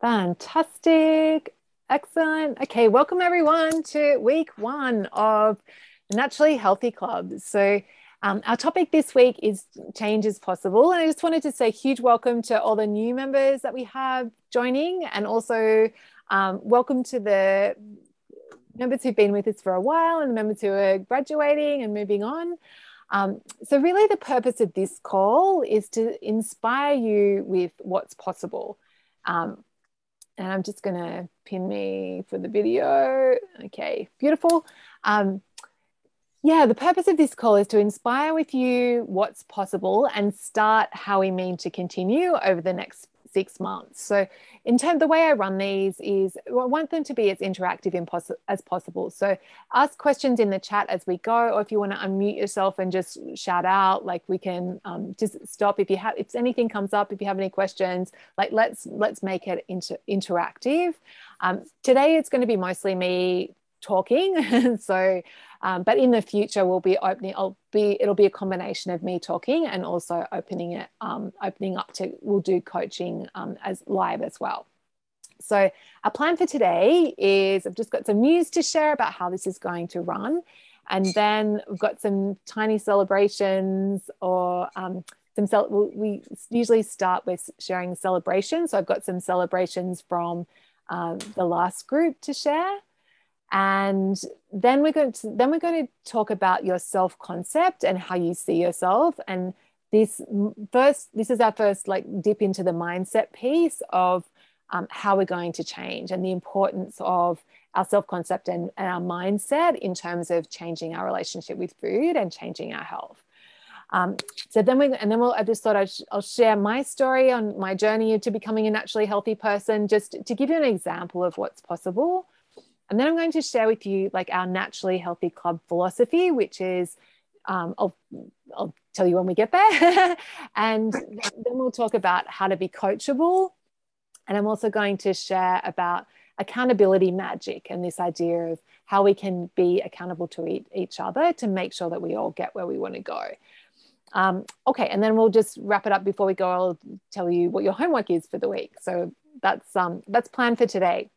Fantastic. Excellent. Okay, welcome everyone to week one of Naturally Healthy Club. So, um, our topic this week is change is possible. And I just wanted to say huge welcome to all the new members that we have joining, and also um, welcome to the members who've been with us for a while and the members who are graduating and moving on. Um, so, really, the purpose of this call is to inspire you with what's possible. Um, and I'm just to pin me for the video. Okay, beautiful. Um, yeah, the purpose of this call is to inspire with you what's possible and start how we mean to continue over the next six months. So, in terms, the way I run these is I want them to be as interactive as possible. So, ask questions in the chat as we go, or if you want to unmute yourself and just shout out, like we can um, just stop if you have if anything comes up, if you have any questions, like let's let's make it inter- interactive. Um, today, it's going to be mostly me talking. so, um, but in the future, we'll be opening. I'll be. It'll be a combination of me talking and also opening it, um, opening up to. We'll do coaching um, as live as well. So, our plan for today is I've just got some news to share about how this is going to run, and then we've got some tiny celebrations or um, some. Cel- we usually start with sharing celebrations. So, I've got some celebrations from um, the last group to share and then we're going to then we're going to talk about your self concept and how you see yourself. And this first this is our first like dip into the mindset piece of um, how we're going to change and the importance of our self concept and, and our mindset in terms of changing our relationship with food and changing our health. Um, so then we and then we'll I just thought I'd, I'll share my story on my journey to becoming a naturally healthy person just to give you an example of what's possible and then I'm going to share with you like our naturally healthy club philosophy, which is um, I'll, I'll tell you when we get there. and then we'll talk about how to be coachable. And I'm also going to share about accountability magic and this idea of how we can be accountable to each other to make sure that we all get where we want to go. Um, okay, and then we'll just wrap it up before we go. I'll tell you what your homework is for the week. So that's um, that's planned for today.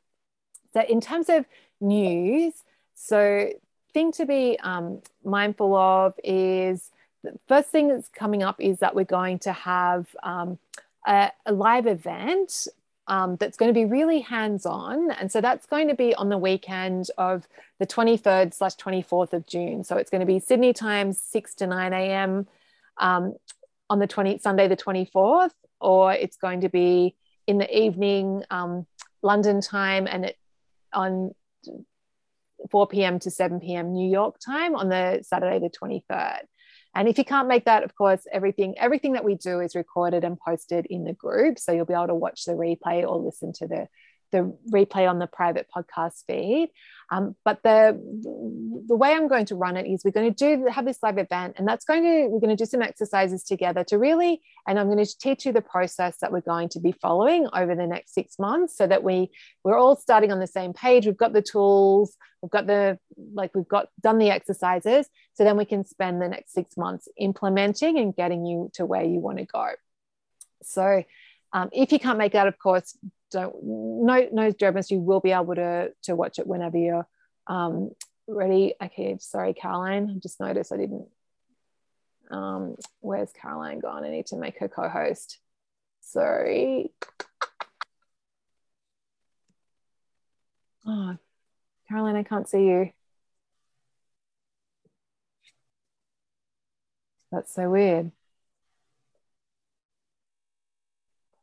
So, in terms of news, so thing to be um, mindful of is the first thing that's coming up is that we're going to have um, a, a, live event um, that's going to be really hands-on. And so that's going to be on the weekend of the 23rd slash 24th of june. So it's going to be sydney time 6 to 9 a.m um, on the 20 sunday the 24th or it's going to be in the evening um, london time and it on 4 p.m. to 7 p.m. New York time on the Saturday the 23rd. And if you can't make that, of course, everything everything that we do is recorded and posted in the group, so you'll be able to watch the replay or listen to the the replay on the private podcast feed. Um, but the the way I'm going to run it is we're going to do have this live event, and that's going to we're going to do some exercises together to really, and I'm going to teach you the process that we're going to be following over the next six months, so that we we're all starting on the same page. We've got the tools, we've got the like we've got done the exercises, so then we can spend the next six months implementing and getting you to where you want to go. So. Um, if you can't make that, of course, don't no no dramas you will be able to to watch it whenever you're um, ready. Okay sorry caroline. I just noticed i didn't um, where's caroline gone? I need to make her co-host. Sorry. Oh caroline i can't see you. That's so weird.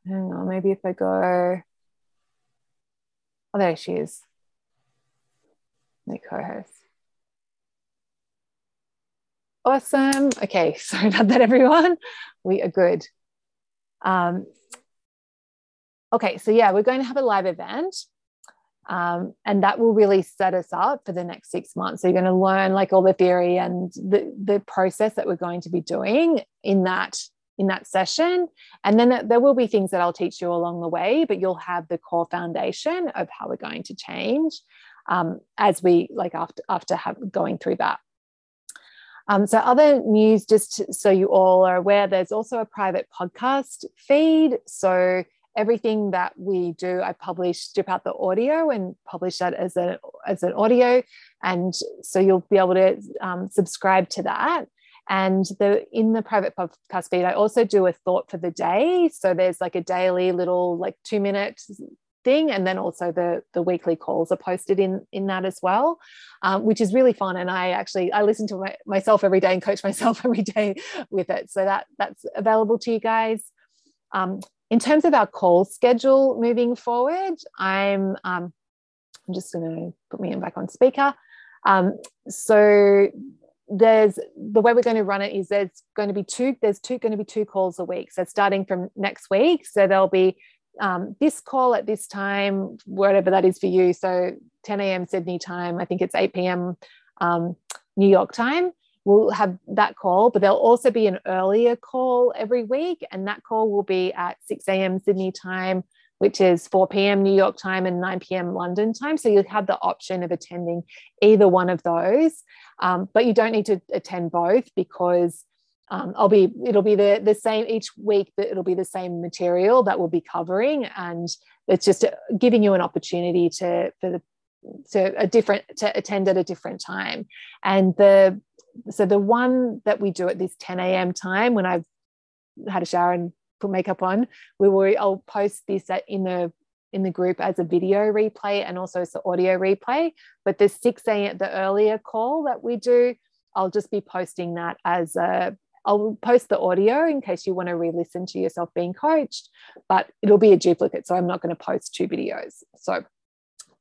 Hang on maybe if i go Oh, there she is. My co host. Awesome. Okay, sorry about that, everyone. We are good. Um, okay, so yeah, we're going to have a live event. Um, and that will really set us up for the next six months. So you're going to learn like all the theory and the, the process that we're going to be doing in that in that session. And then there will be things that I'll teach you along the way, but you'll have the core foundation of how we're going to change um, as we like after after have, going through that. Um, so other news, just so you all are aware, there's also a private podcast feed. So everything that we do, I publish, strip out the audio and publish that as, a, as an audio. And so you'll be able to um, subscribe to that. And the in the private podcast feed, I also do a thought for the day. So there's like a daily little like two minute thing, and then also the the weekly calls are posted in in that as well, um, which is really fun. And I actually I listen to my, myself every day and coach myself every day with it. So that that's available to you guys. Um, in terms of our call schedule moving forward, I'm um, I'm just going to put me in back on speaker. Um, so there's the way we're going to run it is there's going to be two there's two going to be two calls a week. So starting from next week so there'll be um, this call at this time whatever that is for you. So 10 a.m sydney time i think it's 8 p.m um, new york time we'll have that call but there'll also be an earlier call every week and that call will be at 6 a.m sydney time which is 4 p.m. New York time and 9 p.m. London time. So you have the option of attending either one of those, um, but you don't need to attend both because um, I'll be it'll be the the same each week that it'll be the same material that we'll be covering, and it's just uh, giving you an opportunity to for the to a different to attend at a different time, and the so the one that we do at this 10 a.m. time when I've had a shower and put makeup on, we will I'll post this in the in the group as a video replay and also as the audio replay. But the 6 a.m. the earlier call that we do, I'll just be posting that as a I'll post the audio in case you want to re-listen to yourself being coached, but it'll be a duplicate. So I'm not going to post two videos. So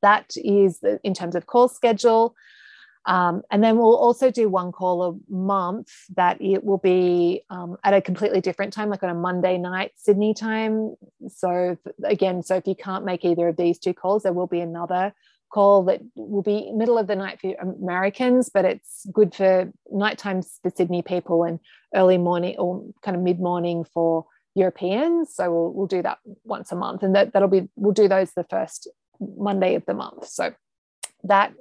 that is the, in terms of call schedule. Um, and then we'll also do one call a month that it will be um, at a completely different time, like on a Monday night Sydney time. So again, so if you can't make either of these two calls, there will be another call that will be middle of the night for Americans, but it's good for night times for Sydney people and early morning or kind of mid morning for Europeans. So we'll, we'll do that once a month, and that that'll be we'll do those the first Monday of the month. So that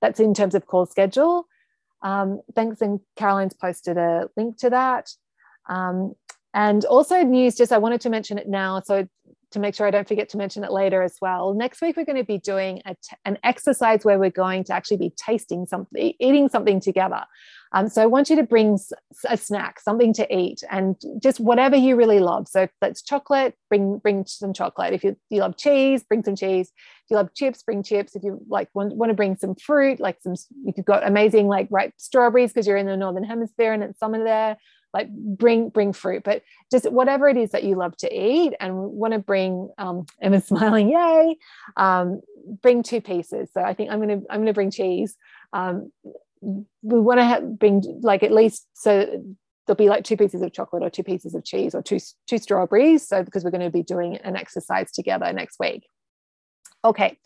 that's in terms of call schedule. Um, thanks, and Caroline's posted a link to that. Um, and also news, just I wanted to mention it now. So to make sure I don't forget to mention it later as well. Next week, we're going to be doing an exercise where we're going to actually be tasting something, eating something together. Um, so I want you to bring a snack, something to eat, and just whatever you really love. So if that's chocolate, bring bring some chocolate. If you, you love cheese, bring some cheese. If you love chips, bring chips. If you like want, want to bring some fruit, like some, if you've got amazing like ripe strawberries because you're in the northern hemisphere and it's summer there, like bring bring fruit but just whatever it is that you love to eat and want to bring um, emma's smiling yay um, bring two pieces so i think i'm gonna i'm gonna bring cheese um, we want to bring like at least so there'll be like two pieces of chocolate or two pieces of cheese or two two strawberries so because we're going to be doing an exercise together next week okay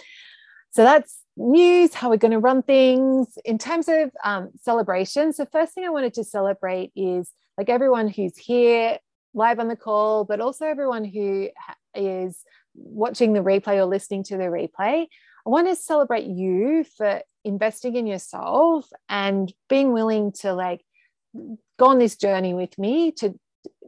so that's news, how we're going to run things. In terms of um, celebrations, the first thing I wanted to celebrate is like everyone who's here live on the call, but also everyone who is watching the replay or listening to the replay. I want to celebrate you for investing in yourself and being willing to like go on this journey with me to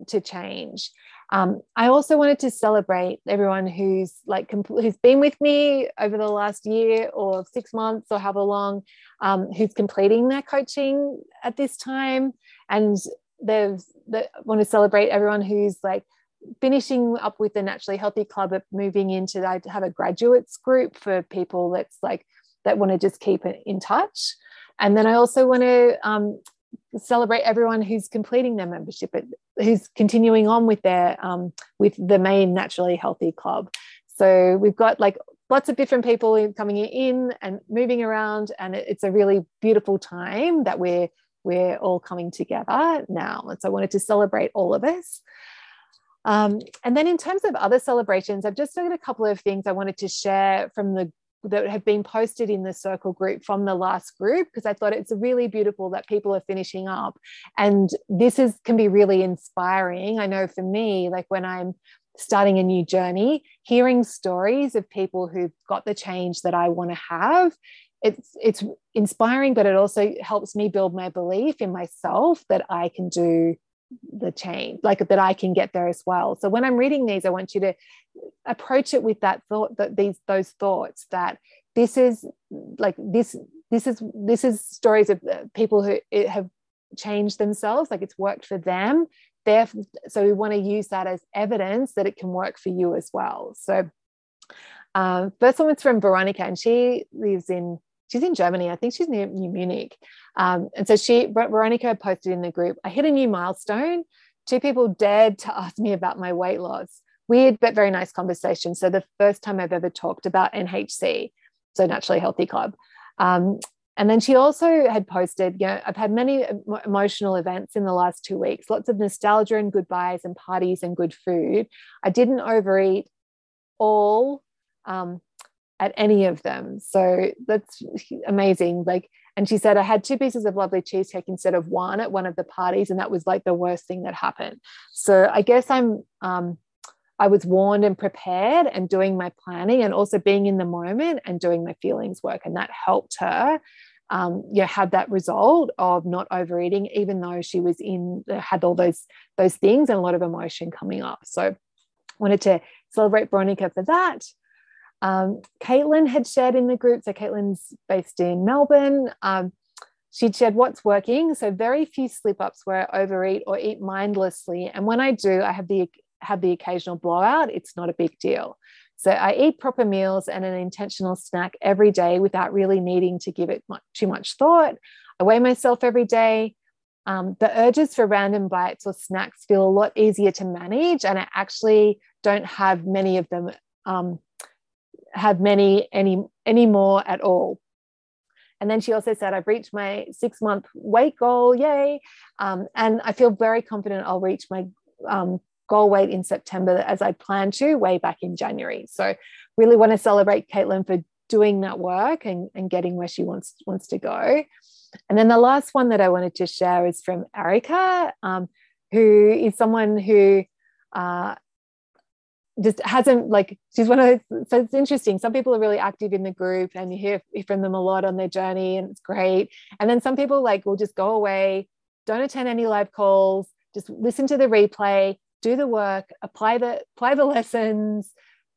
to change. Um, I also wanted to celebrate everyone who's like who's been with me over the last year or six months or however long, um, who's completing their coaching at this time, and there's that want to celebrate everyone who's like finishing up with the naturally healthy club moving into i have a graduates group for people that's like that want to just keep in touch and then i also want to um, celebrate everyone who's completing their membership who's continuing on with their um, with the main naturally healthy club so we've got like lots of different people coming in and moving around and it's a really beautiful time that we're we're all coming together now. And so I wanted to celebrate all of us. Um, and then in terms of other celebrations, I've just got a couple of things I wanted to share from the that have been posted in the circle group from the last group because I thought it's really beautiful that people are finishing up and this is can be really inspiring. I know for me like when I'm starting a new journey, hearing stories of people who've got the change that I want to have it's it's inspiring but it also helps me build my belief in myself that i can do the change like that i can get there as well. So when i'm reading these i want you to approach it with that thought that these those thoughts that this is like this this is this is stories of uh, people who have changed themselves like it's worked for them. Therefore, so we want to use that as evidence that it can work for you as well. So uh, first one was from veronica and she lives in she's in germany. I think she's near new munich. Um, and so she veronica posted in the group i hit a new milestone. Two people dared to ask me about my weight loss. Weird but very nice conversation. So the first time i've ever talked about nhc so naturally healthy club. Um, and then she also had posted, you know, I've had many emotional events in the last two weeks, lots of nostalgia and goodbyes and parties and good food. I didn't overeat all um, at any of them. So that's amazing. Like, and she said, I had two pieces of lovely cheesecake instead of one at one of the parties. And that was like the worst thing that happened. So I guess I'm, um, I was warned and prepared and doing my planning and also being in the moment and doing my feelings work. And that helped her um, know, have that result of not overeating, even though she was in had all those those things and a lot of emotion coming up. So wanted to celebrate Veronica for that. Um, Caitlin had shared in the group. So Caitlin's based in Melbourne. Um, she'd shared what's working. So very few slip ups where I overeat or eat mindlessly. And when I do, I have the have the occasional blowout. It's not a big deal. So I eat proper meals and an intentional snack every day without really needing to give it much, too much thought. I weigh myself every day. Um, the urges for random bites or snacks feel a lot easier to manage, and I actually don't have many of them. Um, have many any any more at all. And then she also said, I've reached my six month weight goal, yay. Um, and I feel very confident I'll reach my um, goal weight in September as I planned to way back in January. So really want to celebrate Caitlin for doing that work and, and getting where she wants wants to go. And then the last one that I wanted to share is from Erica, um, who is someone who uh, just hasn't like she's one of those so it's interesting. Some people are really active in the group and you hear from them a lot on their journey and it's great. And then some people like will just go away don't attend any live calls just listen to the replay do the work, apply the apply the lessons,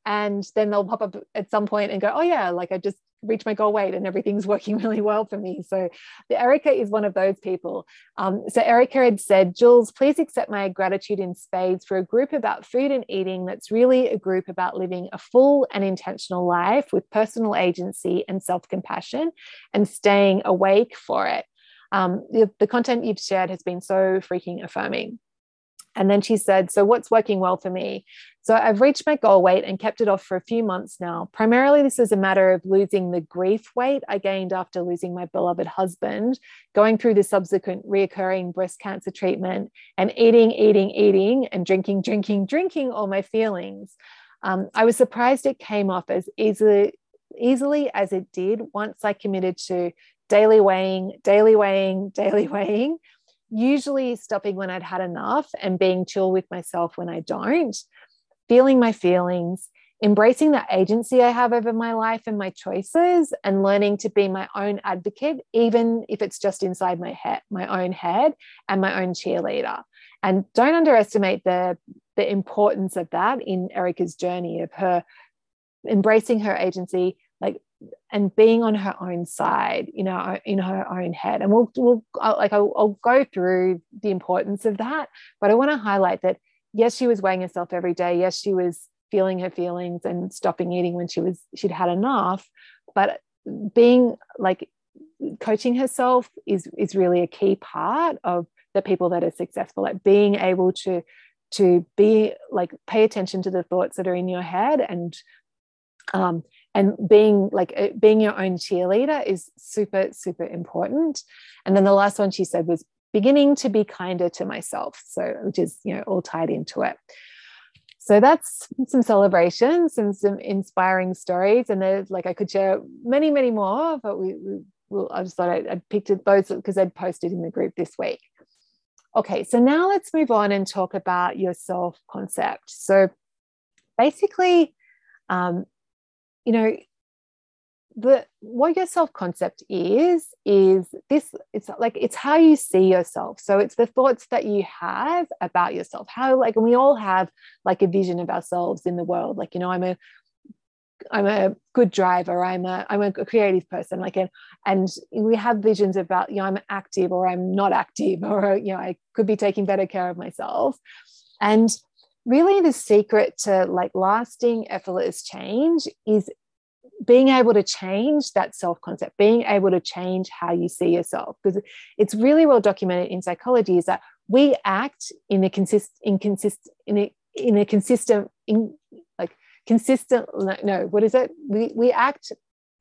and then they'll pop up at some point and go, oh yeah, like I just reached my goal weight and everything's working really well for me. So Erica is one of those people. Um, so Erica had said, Jules, please accept my gratitude in spades for a group about food and eating that's really a group about living a full and intentional life with personal agency and self-compassion and staying awake for it. Um, the, the content you've shared has been so freaking affirming. And then she said, So what's working well for me? So I've reached my goal weight and kept it off for a few months now. Primarily, this is a matter of losing the grief weight I gained after losing my beloved husband, going through the subsequent reoccurring breast cancer treatment, and eating, eating, eating, and drinking, drinking, drinking all my feelings. Um, I was surprised it came off as easily, easily as it did once I committed to daily weighing, daily weighing, daily weighing usually stopping when I'd had enough and being chill with myself when I don't, feeling my feelings, embracing the agency I have over my life and my choices, and learning to be my own advocate, even if it's just inside my head, my own head, and my own cheerleader. And don't underestimate the the importance of that in Erica's journey of her embracing her agency, like and being on her own side you know in her own head. And we'll, we'll like I'll, I'll go through the importance of that but i want to highlight that yes she was weighing herself every day. Yes she was feeling her feelings and stopping eating when she was she'd had enough but being like coaching herself is is really a key part of the people that are successful like being able to to be like pay attention to the thoughts that are in your head and um, and being like uh, being your own cheerleader is super super important. And then the last one she said was beginning to be kinder to myself. So which is you know all tied into it. So that's some celebrations and some inspiring stories. And there's like i could share many many more but we, we well, i just thought I, I picked those because i'd posted in the group this week. Okay so now let's move on and talk about your self concept so basically um, you know, the what your self concept is is this it's like it's how you see yourself. So it's the thoughts that you have about yourself. How like and we all have like a vision of ourselves in the world. Like you know i'm a i'm a good driver. I'm a i'm a creative person. Like and and we have visions about you know i'm active or i'm not active or you know i could be taking better care of myself. And really the secret to like lasting effortless change is being able to change that self concept, being able to change how you see yourself, because it's really well documented in psychology is that we act in a consist inconsist in a in a consistent in like consistent no what is it? We we act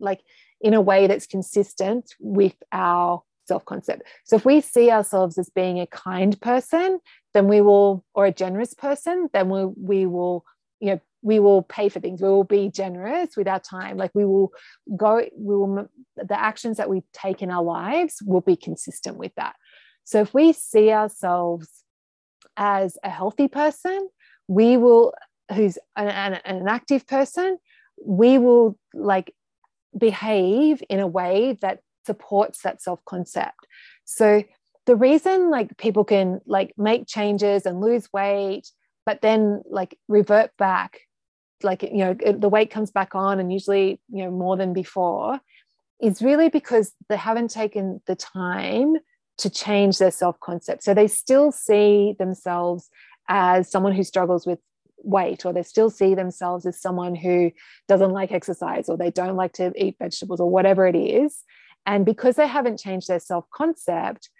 like in a way that's consistent with our self concept so if we see ourselves as being a kind person then we will or a generous person then we we will you know we will pay for things. We will be generous with our time. Like we will go we will the actions that we take in our lives will be consistent with that. So if we see ourselves as a healthy person we will who's an, an, an active person we will like behave in a way that supports that self concept so the reason like people can like make changes and lose weight but then like revert back like you know the weight comes back on and usually you know more than before is really because they haven't taken the time to change their self concept so they still see themselves as someone who struggles with weight or they still see themselves as someone who doesn't like exercise or they don't like to eat vegetables or whatever it is. And because they haven't changed their self concept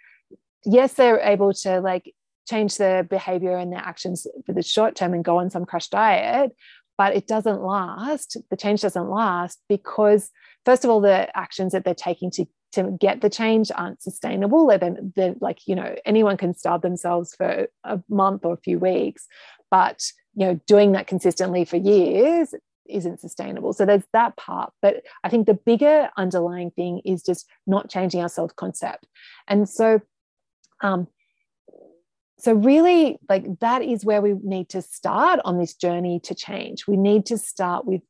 yes they're able to like change their behavior and their actions for the short term and go on some crash diet but it doesn't last. The change doesn't last because, first of all, the actions that they're taking to to get the change aren't sustainable. They're, they're like, you know, anyone can starve themselves for a month or a few weeks, but, you know, doing that consistently for years isn't sustainable. So there's that part. But I think the bigger underlying thing is just not changing our self concept. And so, um, so really like that is where we need to start on this journey to change. We need to start with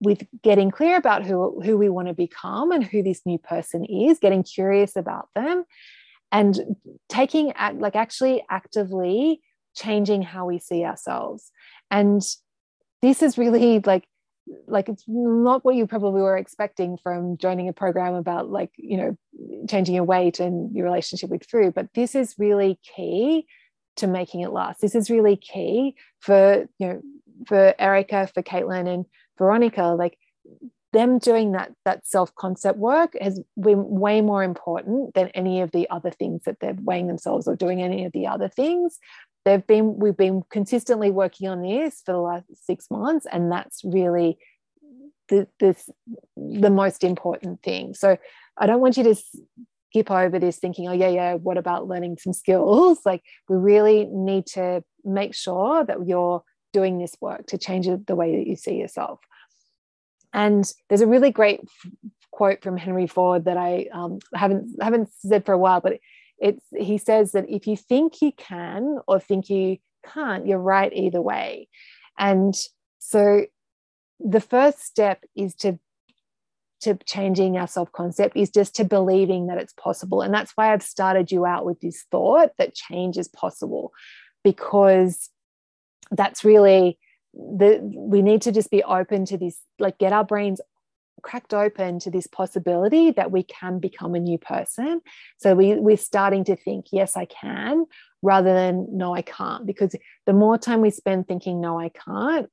with getting clear about who who we want to become and who this new person is getting curious about them and taking act like actually actively changing how we see ourselves. And this is really like like it's not what you probably were expecting from joining a program about like you know changing your weight and your relationship with food but this is really key to making it last. This is really key for you know for erica for caitlin and veronica like them doing that that self concept work has been way more important than any of the other things that they're weighing themselves or doing any of the other things they've been we've been consistently working on this for the last six months and that's really the the most important thing. So i don't want you to skip over this thinking oh yeah yeah what about learning some skills? Like we really need to make sure that you're doing this work to change the way that you see yourself. And there's a really great quote from henry ford that i um, haven't haven't said for a while but it's he says that if you think you can or think you can't you're right either way. And so the first step is to to changing our self concept is just to believing that it's possible. And that's why i've started you out with this thought that change is possible because that's really the we need to just be open to this like get our brains cracked open to this possibility that we can become a new person. So we, we're starting to think, yes, I can, rather than no, I can't. Because the more time we spend thinking, no, I can't,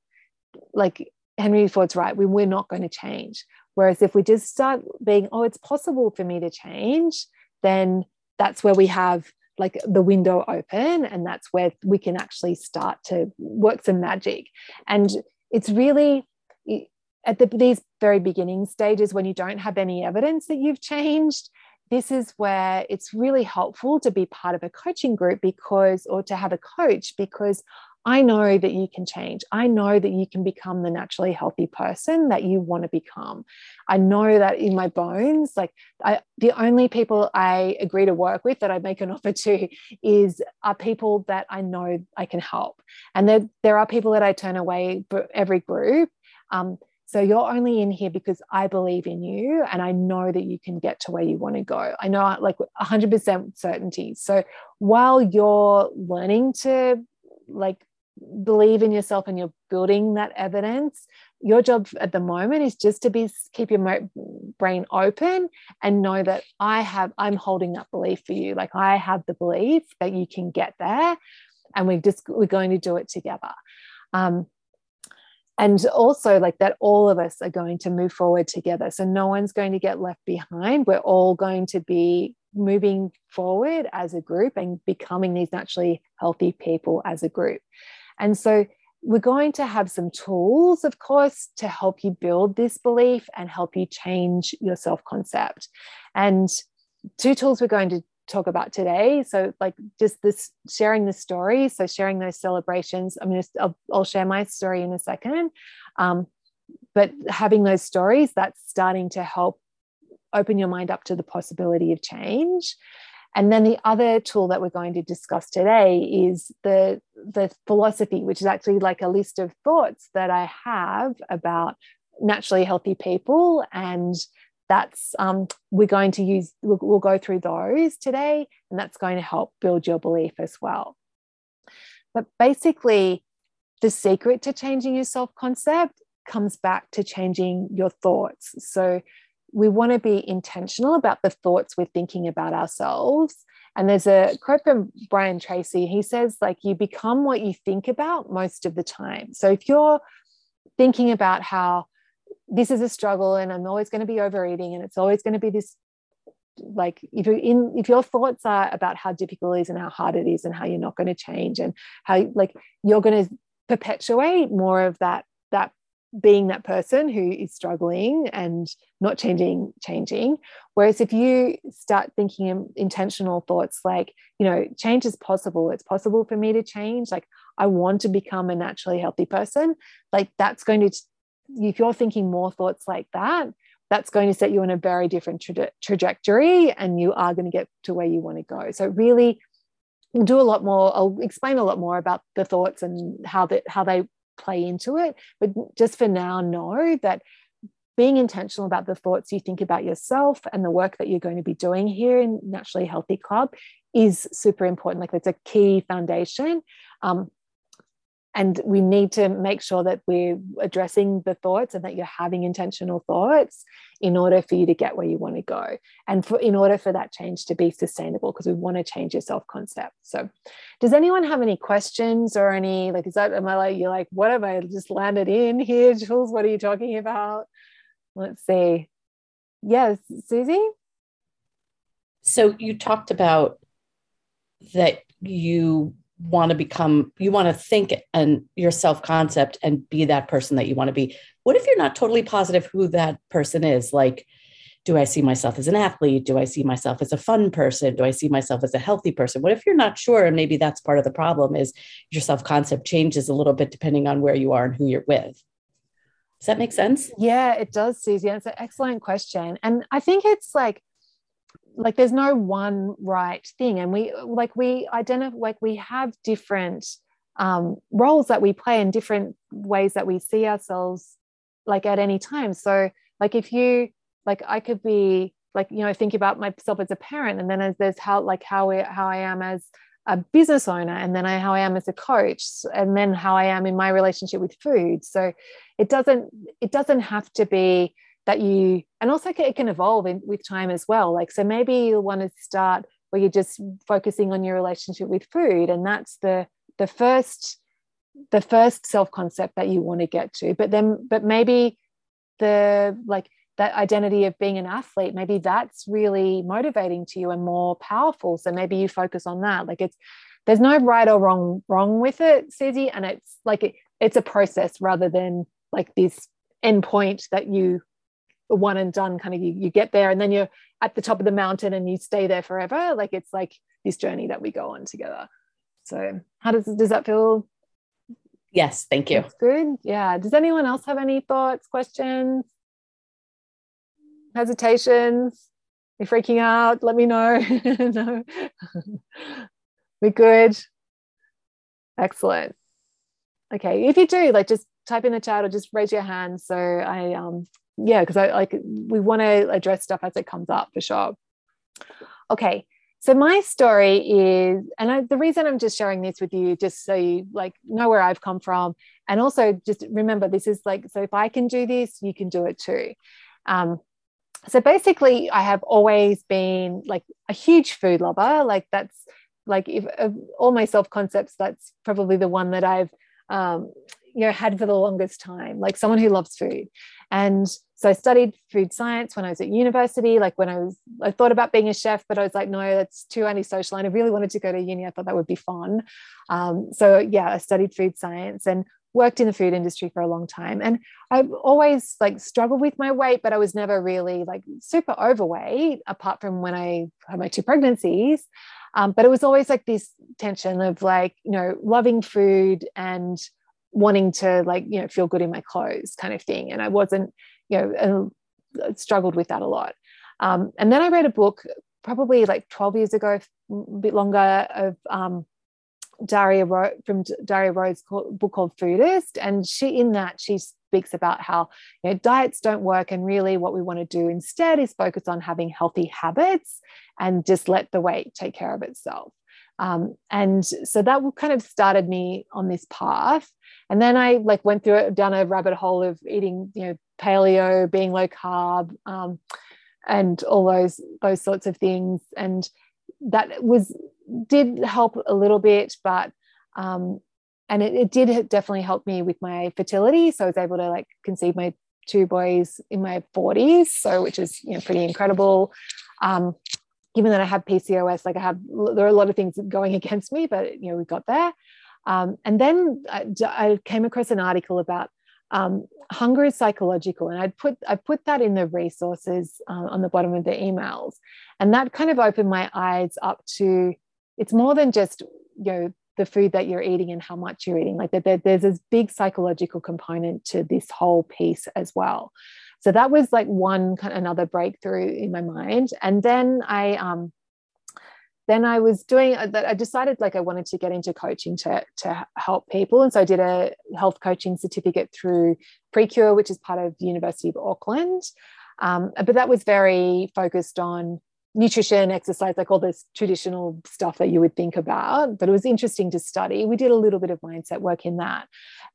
like Henry Ford's right, we, we're not going to change. Whereas if we just start being, oh, it's possible for me to change, then that's where we have like the window open and that's where we can actually start to work some magic. And it's really at the, these very beginning stages when you don't have any evidence that you've changed this is where it's really helpful to be part of a coaching group because or to have a coach because I know that you can change. I know that you can become the naturally healthy person that you want to become. I know that in my bones, like I, the only people I agree to work with that I make an offer to is are people that I know I can help. And there, there are people that I turn away every group. Um, So you're only in here because I believe in you and I know that you can get to where you want to go. I know like 100% certainty. So while you're learning to like believe in yourself and you're building that evidence, your job at the moment is just to be keep your brain open and know that I have I'm holding that belief for you. Like I have the belief that you can get there and we're just we're going to do it together. Um, and also like that all of us are going to move forward together. So no one's going to get left behind. We're all going to be moving forward as a group and becoming these naturally healthy people as a group. And so we're going to have some tools of course to help you build this belief and help you change your self concept and two tools we're going to talk about today. So, like just this sharing the story. So, sharing those celebrations. I'm going to, I'll, I'll share my story in a second. Um, but having those stories, that's starting to help open your mind up to the possibility of change. And then the other tool that we're going to discuss today is the, the philosophy, which is actually like a list of thoughts that I have about naturally healthy people and that's um, we're going to use we'll, we'll go through those today and that's going to help build your belief as well. But basically the secret to changing your self concept comes back to changing your thoughts. So we want to be intentional about the thoughts we're thinking about ourselves. And there's a quote from brian tracy. He says like you become what you think about most of the time. So if you're thinking about how this is a struggle and i'm always going to be overeating and it's always going to be this like if you're in if your thoughts are about how difficult it is and how hard it is and how you're not going to change and how like you're going to perpetuate more of that that being that person who is struggling and not changing changing. Whereas if you start thinking intentional thoughts like you know change is possible. It's possible for me to change. Like i want to become a naturally healthy person. Like that's going to if you're thinking more thoughts like that, that's going to set you on a very different tra- trajectory and you are going to get to where you want to go. So really we'll do a lot more. I'll explain a lot more about the thoughts and how that how they play into it. But just for now, know that being intentional about the thoughts you think about yourself and the work that you're going to be doing here in Naturally Healthy Club is super important. Like it's a key foundation. Um, and we need to make sure that we're addressing the thoughts and that you're having intentional thoughts in order for you to get where you want to go. And for in order for that change to be sustainable because we want to change your self concept so does anyone have any questions or any like is that am i like you're like what have i just landed in here jules? What are you talking about? Let's see. Yes susie? So you talked about that you want to become you want to think and your self concept and be that person that you want to be. What if you're not totally positive who that person is? Like do i see myself as an athlete? Do i see myself as a fun person? Do i see myself as a healthy person? What if you're not sure and maybe that's part of the problem is your self concept changes a little bit depending on where you are and who you're with. Does that make sense? Yeah it does susie it's an excellent question and i think it's like like there's no one right thing. And we like we identify like we have different um, roles that we play in different ways that we see ourselves like at any time. So like if you like i could be like you know think about myself as a parent and then as there's how like how we, how i am as a business owner and then I, how i am as a coach and then how i am in my relationship with food. So it doesn't it doesn't have to be that you and also it can evolve in, with time as well. Like so maybe you want to start where you're just focusing on your relationship with food and that's the the first the first self concept that you want to get to. But then but maybe the like that identity of being an athlete maybe that's really motivating to you and more powerful. So maybe you focus on that. Like it's there's no right or wrong wrong with it Susie and it's like it, it's a process rather than like this endpoint that you one and done kind of you, you get there and then you're at the top of the mountain and you stay there forever. Like it's like this journey that we go on together. So how does does that feel? Yes thank you. That's good. Yeah. Does anyone else have any thoughts questions hesitations? You're freaking out. Let me know. No. We're good. Excellent. Okay. If you do like just type in the chat or just raise your hand. So I, um, yeah, because I like we want to address stuff as it comes up for sure. Okay, so my story is, and I, the reason I'm just sharing this with you, just so you like know where I've come from, and also just remember this is like, so if I can do this, you can do it too. Um, so basically, I have always been like a huge food lover. Like that's like if all my self concepts, that's probably the one that I've um, you know had for the longest time. Like someone who loves food, and so I studied food science when I was at university. Like when I was, I thought about being a chef, but I was like, no, that's too antisocial. And I really wanted to go to uni. I thought that would be fun. Um, so yeah, I studied food science and worked in the food industry for a long time. And I've always like struggled with my weight, but I was never really like super overweight, apart from when I had my two pregnancies. Um, but it was always like this tension of like, you know, loving food and wanting to like, you know, feel good in my clothes kind of thing. And I wasn't you know, uh, struggled with that a lot. Um, and then I read a book probably like 12 years ago, a bit longer, of um, Darya Ro- from Darya Rose's book called Foodist, and she in that she speaks about how you know diets don't work, and really what we want to do instead is focus on having healthy habits and just let the weight take care of itself. Um, and so that kind of started me on this path. And then I like went through it down a rabbit hole of eating, you know, paleo, being low carb, um, and all those those sorts of things. And that was did help a little bit, but um, and it, it did definitely help me with my fertility. So I was able to like conceive my two boys in my 40s, so which is you know pretty incredible. Um, given that I have PCOS, like I have, there are a lot of things going against me, but you know we got there. Um, and then I, I, came across an article about um, hunger is psychological, and I'd put I put that in the resources uh, on the bottom of the emails, and that kind of opened my eyes up to it's more than just you know the food that you're eating and how much you're eating. Like there, there's this big psychological component to this whole piece as well. So that was like one kind of another breakthrough in my mind, and then I um, then I was doing uh, that. I decided like I wanted to get into coaching to, to help people. And so I did a health coaching certificate through Precure, which is part of University of Auckland. Um, but that was very focused on nutrition, exercise, like all this traditional stuff that you would think about. But it was interesting to study. We did a little bit of mindset work in that.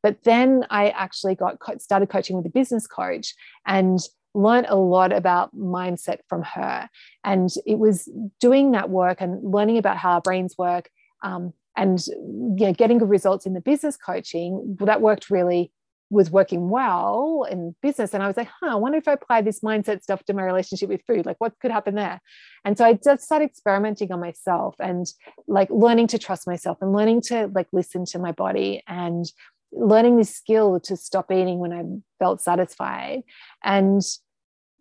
But then I actually got started coaching with a business coach and learned a lot about mindset from her. And it was doing that work and learning about how our brains work um, and you know, getting good results in the business coaching. That worked really was working well in business. And I was like, huh, I wonder if I apply this mindset stuff to my relationship with food, like what could happen there? And so I just started experimenting on myself and like learning to trust myself and learning to like listen to my body and learning this skill to stop eating when I felt satisfied. And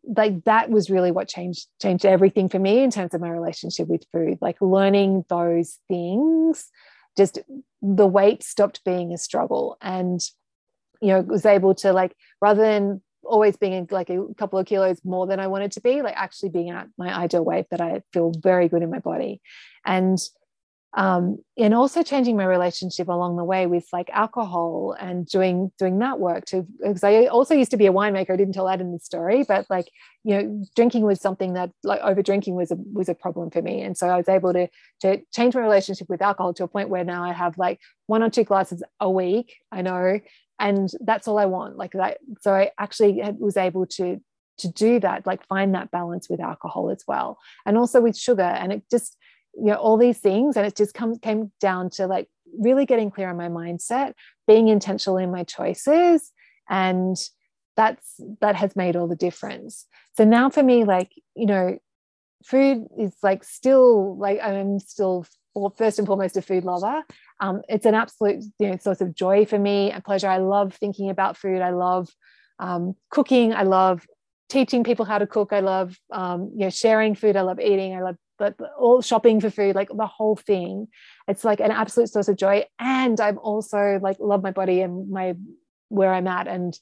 like that was really what changed changed everything for me in terms of my relationship with food like learning those things just the weight stopped being a struggle and you know was able to like rather than always being like a couple of kilos more than I wanted to be like actually being at my ideal weight that I feel very good in my body. And um, and also changing my relationship along the way with like alcohol and doing doing that work too because i also used to be a winemaker. I didn't tell that in the story but like you know drinking was something that like over drinking was a was a problem for me. And so i was able to to change my relationship with alcohol to a point where now i have like one or two glasses a week i know and that's all i want. Like that so i actually was able to to do that like find that balance with alcohol as well and also with sugar and it just you know all these things and it just come came down to like really getting clear on my mindset being intentional in my choices and that's that has made all the difference. So now for me like you know food is like still like i'm still first and foremost a food lover um, it's an absolute you know source of joy for me and pleasure i love thinking about food i love um, cooking i love teaching people how to cook i love um, you know sharing food i love eating i love but all shopping for food, like the whole thing. It's like an absolute source of joy. And I'm also like love my body and my where I'm at. And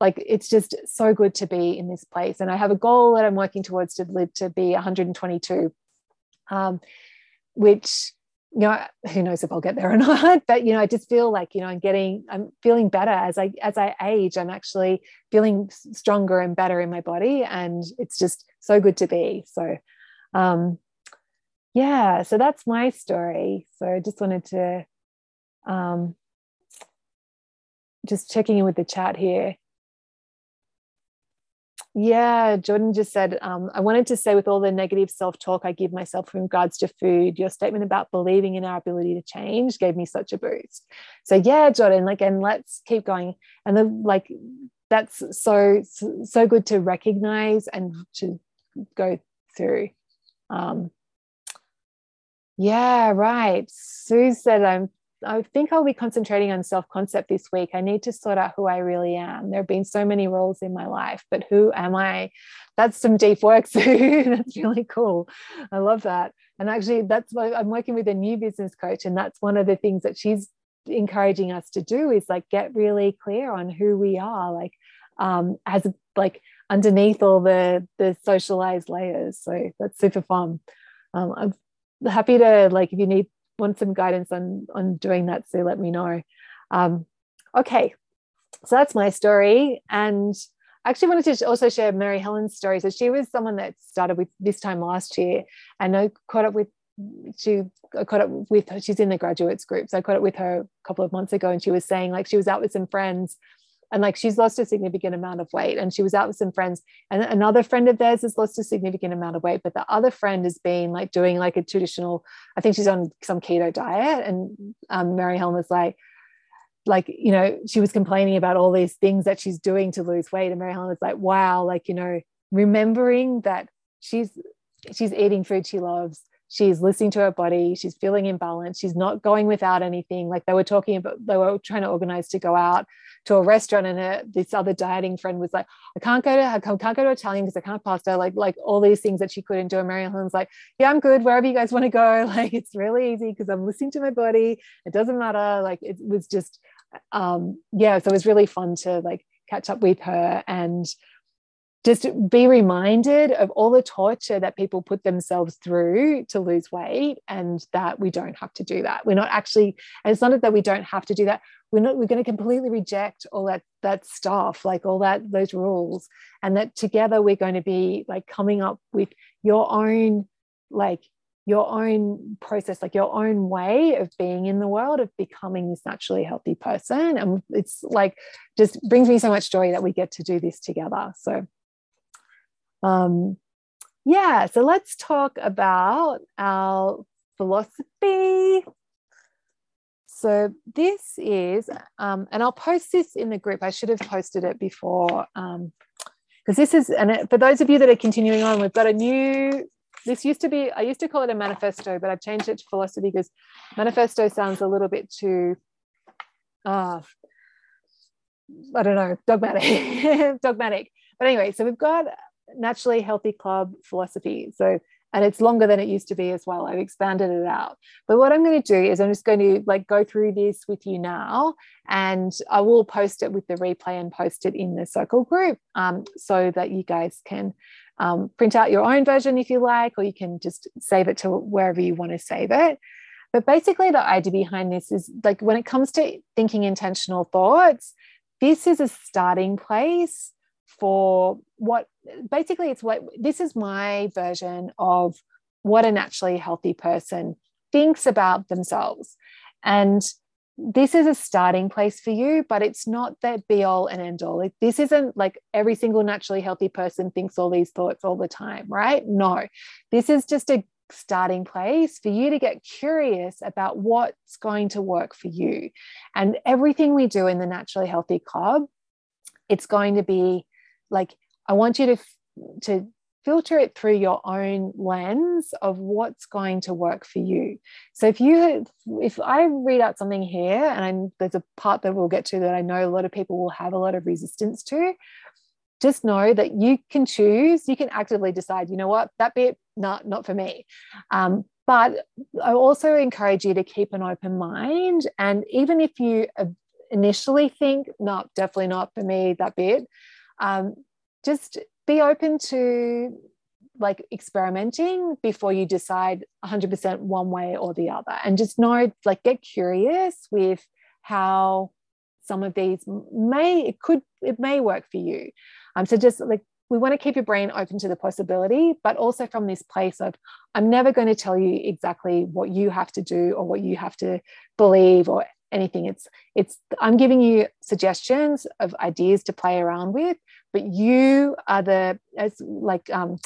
like it's just so good to be in this place. And I have a goal that I'm working towards to live to be 122, um, which you know who knows if i'll get there or not but you know i just feel like you know i'm getting i'm feeling better as i as i age i'm actually feeling stronger and better in my body and it's just so good to be. So um yeah so that's my story. So i just wanted to um just checking in with the chat here yeah, Jordan just said, um, I wanted to say with all the negative self talk I give myself in regards to food, your statement about believing in our ability to change gave me such a boost. So, yeah, Jordan, like, and let's keep going. And the like, that's so, so good to recognize and to go through. Um, yeah, right. Sue said, I'm I think I'll be concentrating on self concept this week. I need to sort out who I really am. There have been so many roles in my life, but who am I? That's some deep work, Sue. that's really cool. I love that. And actually, that's why I'm working with a new business coach, and that's one of the things that she's encouraging us to do is like get really clear on who we are, like um, as like underneath all the the socialized layers. So that's super fun. Um, I'm happy to like if you need want some guidance on on doing that, so let me know. Um, okay, so that's my story, and I actually wanted to also share Mary Helen's story. So she was someone that started with this time last year, and I caught up with she I caught up with her. She's in the graduates group, so I caught up with her a couple of months ago, and she was saying like she was out with some friends and like she's lost a significant amount of weight and she was out with some friends and another friend of theirs has lost a significant amount of weight but the other friend has been like doing like a traditional i think she's on some keto diet and um, mary helen was like like you know she was complaining about all these things that she's doing to lose weight and mary helen was like wow like you know remembering that she's she's eating food she loves she's listening to her body she's feeling imbalanced she's not going without anything like they were talking about they were trying to organize to go out to a restaurant and her, this other dieting friend was like i can't go to i can't go to italian because i can't pasta like like all these things that she couldn't do. And mary helen's like yeah i'm good wherever you guys want to go. Like it's really easy because i'm listening to my body it doesn't matter like it was just um yeah so it was really fun to like catch up with her and just be reminded of all the torture that people put themselves through to lose weight and that we don't have to do that. We're not actually and it's not that we don't have to do that. We're not we're going to completely reject all that that stuff like all that those rules and that together we're going to be like coming up with your own like your own process like your own way of being in the world of becoming this naturally healthy person. And it's like just brings me so much joy that we get to do this together. So um, yeah, so let's talk about our philosophy. So this is, um, and I'll post this in the group. I should have posted it before because um, this is, and it, for those of you that are continuing on, we've got a new. This used to be, I used to call it a manifesto, but I've changed it to philosophy because manifesto sounds a little bit too, uh, I don't know, dogmatic, dogmatic. But anyway, so we've got naturally healthy club philosophy. So, and it's longer than it used to be as well. I've expanded it out. But what I'm going to do is I'm just going to like go through this with you now, and I will post it with the replay and post it in the circle group um, so that you guys can um, print out your own version if you like, or you can just save it to wherever you want to save it. But basically, the idea behind this is like when it comes to thinking intentional thoughts, this is a starting place for what basically it's what this is my version of what a naturally healthy person thinks about themselves. And this is a starting place for you but it's not that be all and end all this isn't like every single naturally healthy person thinks all these thoughts all the time right? No. This is just a starting place for you to get curious about what's going to work for you. And everything we do in the naturally healthy club it's going to be like i want you to to filter it through your own lens of what's going to work for you. So if you if i read out something here and I'm, there's a part that we'll get to that i know a lot of people will have a lot of resistance to just know that you can choose you can actively decide you know what? That bit not not for me. Um, but i also encourage you to keep an open mind and even if you initially think no definitely not for me that bit um, just be open to like experimenting before you decide 100% one way or the other. And just know like get curious with how some of these may it could it may work for you. Um so just like we want to keep your brain open to the possibility but also from this place of i'm never going to tell you exactly what you have to do or what you have to believe or anything. It's it's i'm giving you suggestions of ideas to play around with but you are the as like um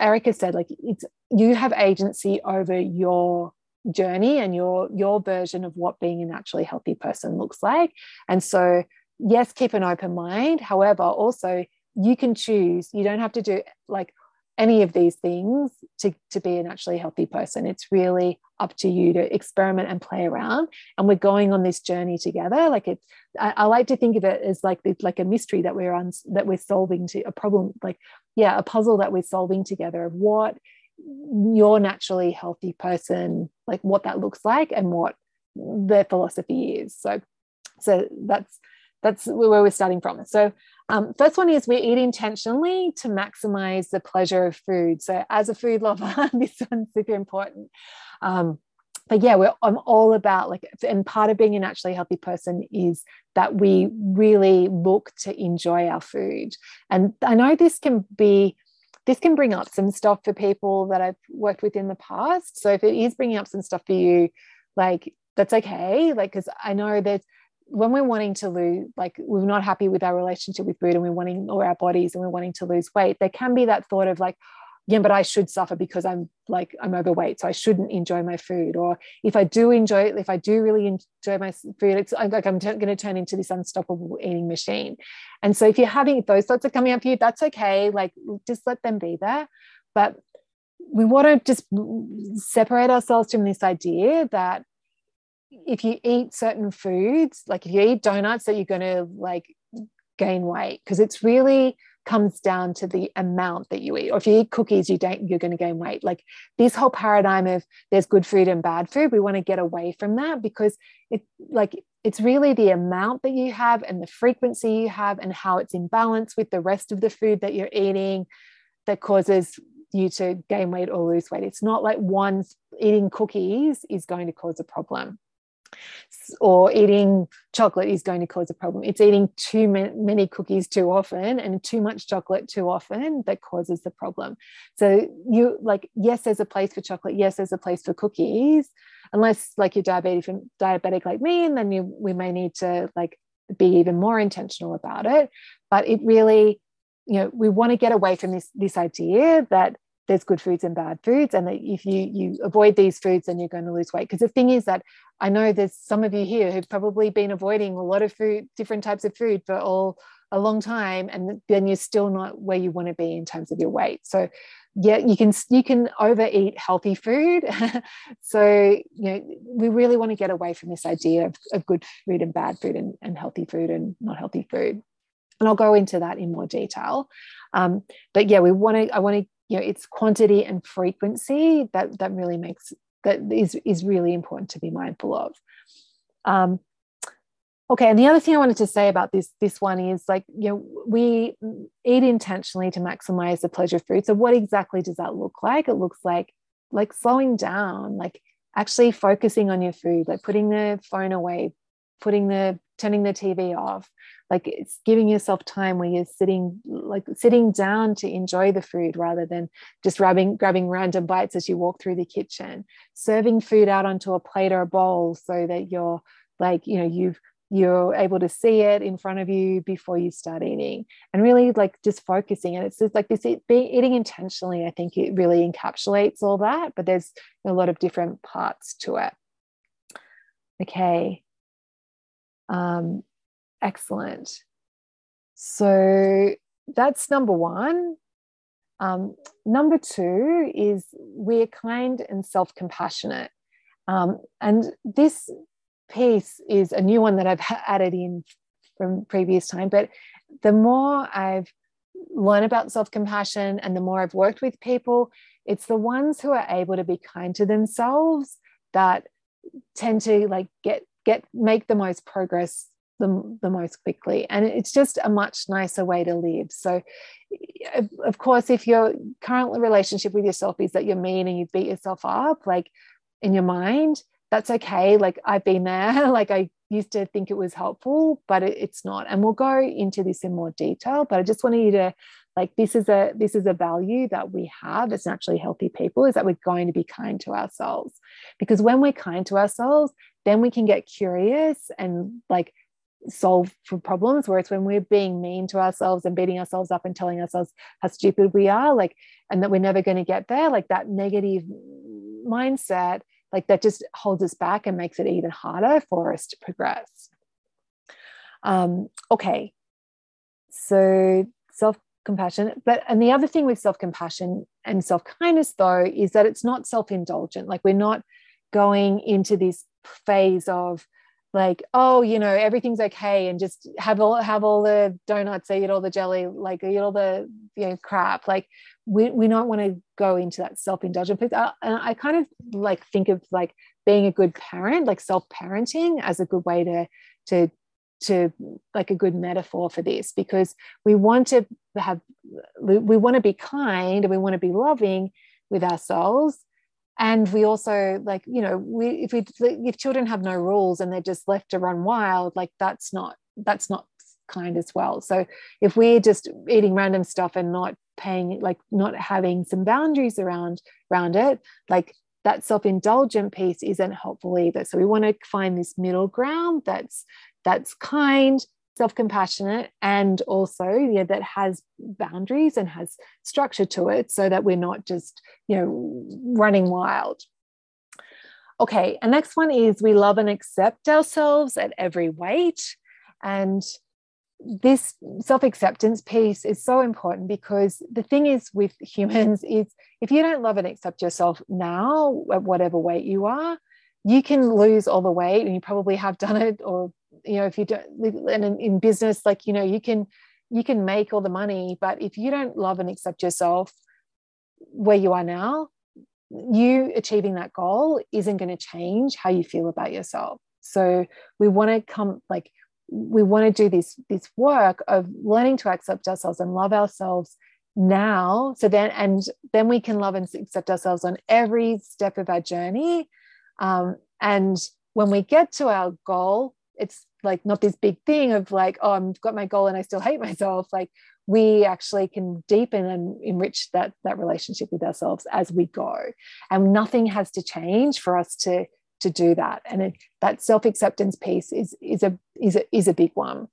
erica said like it's you have agency over your journey and your your version of what being a naturally healthy person looks like. And so yes keep an open mind. However also you can choose. You don't have to do like any of these things to, to be a naturally healthy person. It's really up to you to experiment and play around. And we're going on this journey together. Like it's, I, I like to think of it as like like a mystery that we're on that we're solving to a problem, like yeah, a puzzle that we're solving together of what your naturally healthy person, like what that looks like and what their philosophy is. So, so that's that's where we're starting from. So um, first one is we eat intentionally to maximize the pleasure of food. So as a food lover, this one's super important. Um, but yeah, I'm all about like, and part of being a naturally healthy person is that we really look to enjoy our food. And I know this can be, this can bring up some stuff for people that I've worked with in the past. So if it is bringing up some stuff for you, like that's okay. Like, because I know that when we're wanting to lose, like we're not happy with our relationship with food and we're wanting, or our bodies and we're wanting to lose weight, there can be that thought of like, yeah, but I should suffer because I'm like, I'm overweight. So I shouldn't enjoy my food. Or if I do enjoy it, if I do really enjoy my food, it's like I'm t- going to turn into this unstoppable eating machine. And so if you're having those thoughts are coming up for you, that's okay. Like just let them be there. But we want to just separate ourselves from this idea that if you eat certain foods, like if you eat donuts, that you're going to like gain weight because it's really comes down to the amount that you eat. Or if you eat cookies, you don't you're going to gain weight. Like this whole paradigm of there's good food and bad food, we want to get away from that because it like it's really the amount that you have and the frequency you have and how it's in balance with the rest of the food that you're eating that causes you to gain weight or lose weight. It's not like one eating cookies is going to cause a problem or eating chocolate is going to cause a problem. It's eating too many cookies too often and too much chocolate too often that causes the problem. So you like, yes, there's a place for chocolate. Yes, there's a place for cookies, unless like you're diabetic, diabetic like me, and then you, we may need to like be even more intentional about it. But it really, you know, we want to get away from this this idea that there's good foods and bad foods and if you you avoid these foods then you're going to lose weight because the thing is that i know there's some of you here who've probably been avoiding a lot of food different types of food for all a long time and then you're still not where you want to be in terms of your weight so yeah you can you can overeat healthy food so you know we really want to get away from this idea of, of good food and bad food and, and healthy food and not healthy food and I'll go into that in more detail. Um, but yeah, we want to. I want to you know it's quantity and frequency that that really makes that is is really important to be mindful of. Um, okay and the other thing i wanted to say about this this one is like you know we eat intentionally to maximize the pleasure of food. So what exactly does that look like? It looks like like slowing down like actually focusing on your food like putting the phone away putting the turning the tv off like it's giving yourself time where you're sitting like sitting down to enjoy the food rather than just grabbing grabbing random bites as you walk through the kitchen. Serving food out onto a plate or a bowl so that you're like you know you've you're able to see it in front of you before you start eating. And really like just focusing. And it's just like this eating intentionally i think it really encapsulates all that but there's a lot of different parts to it. Okay. Um, excellent. So that's number one. Um, number two is we're kind and self compassionate. Um, and this piece is a new one that I've added in from previous time. But the more I've learned about self compassion and the more I've worked with people, it's the ones who are able to be kind to themselves that tend to like get get make the most progress the, the most quickly. And it's just a much nicer way to live. So, of course, if your current relationship with yourself is that you're mean and you beat yourself up, like in your mind, that's okay. Like I've been there. like I used to think it was helpful, but it, it's not. And we'll go into this in more detail. But I just wanted you to like this is a this is a value that we have as naturally healthy people is that we're going to be kind to ourselves because when we're kind to ourselves then we can get curious and like solve for problems whereas when we're being mean to ourselves and beating ourselves up and telling ourselves how stupid we are like and that we're never going to get there like that negative mindset like that just holds us back and makes it even harder for us to progress. Um okay. So self compassion but and the other thing with self compassion and self kindness though is that it's not self indulgent like we're not going into this phase of like oh you know everything's okay and just have all have all the donuts eat all the jelly like eat all the you know crap. Like we, we don't want to go into that self-indulgent place uh, and I kind of like think of like being a good parent like self-parenting as a good way to to to like a good metaphor for this because we want to have we want to be kind and we want to be loving with ourselves and we also like you know we if we if children have no rules and they're just left to run wild like that's not that's not kind as well. So if we're just eating random stuff and not paying like not having some boundaries around around it like that self-indulgent piece isn't helpful either. So we want to find this middle ground that's that's kind self-compassionate and also yeah, that has boundaries and has structure to it so that we're not just you know running wild. Okay and next one is we love and accept ourselves at every weight. And this self-acceptance piece is so important because the thing is with humans is if you don't love and accept yourself now at whatever weight you are you can lose all the weight and you probably have done it or you know if you don't and in, in business like you know you can you can make all the money but if you don't love and accept yourself where you are now you achieving that goal isn't going to change how you feel about yourself. So we want to come like we want to do this this work of learning to accept ourselves and love ourselves now. So then and then we can love and accept ourselves on every step of our journey. Um, and when we get to our goal it's like not this big thing of like oh i've got my goal and i still hate myself. Like we actually can deepen and enrich that that relationship with ourselves as we go. And nothing has to change for us to to do that. And it, that self-acceptance piece is is a is a, is a big one.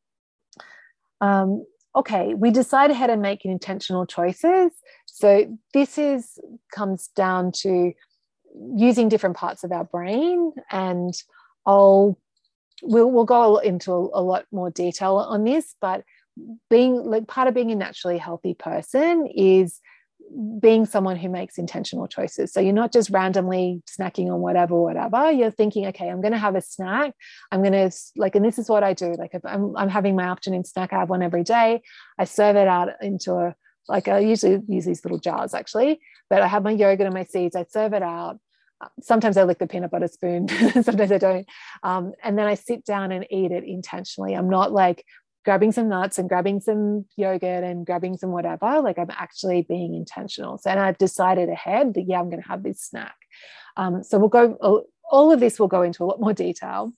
Um, okay we decide ahead and make intentional choices. So this is comes down to using different parts of our brain and i'll we'll, we'll go into a, a lot more detail on this, but being like part of being a naturally healthy person is being someone who makes intentional choices. So you're not just randomly snacking on whatever, whatever. You're thinking, okay, I'm going to have a snack. I'm going to like, and this is what I do. Like if I'm, I'm having my afternoon snack, I have one every day. I serve it out into a, like I usually use these little jars actually, but I have my yogurt and my seeds. I serve it out sometimes I lick the peanut butter spoon, sometimes I don't. Um, and then I sit down and eat it intentionally. I'm not like grabbing some nuts and grabbing some yogurt and grabbing some whatever. Like I'm actually being intentional. So, and I've decided ahead that, yeah, I'm going to have this snack. Um, so we'll go, all of this will go into a lot more detail.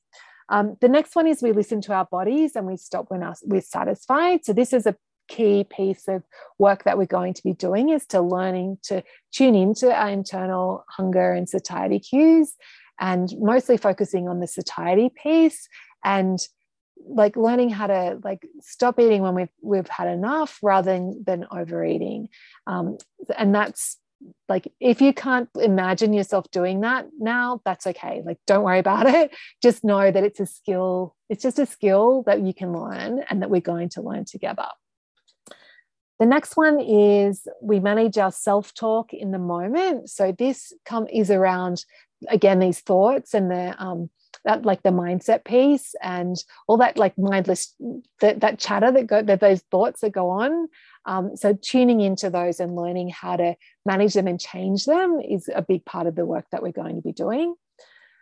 Um, the next one is we listen to our bodies and we stop when we're satisfied. So this is a key piece of work that we're going to be doing is to learning to tune into our internal hunger and satiety cues and mostly focusing on the satiety piece and like learning how to like stop eating when we've we've had enough rather than, than overeating. Um, and that's like if you can't imagine yourself doing that now that's okay. Like don't worry about it. Just know that it's a skill it's just a skill that you can learn and that we're going to learn together the next one is we manage our self talk in the moment. So this come is around again these thoughts and the um, that like the mindset piece and all that like mindless that, that chatter that go that those thoughts that go on. Um, so tuning into those and learning how to manage them and change them is a big part of the work that we're going to be doing.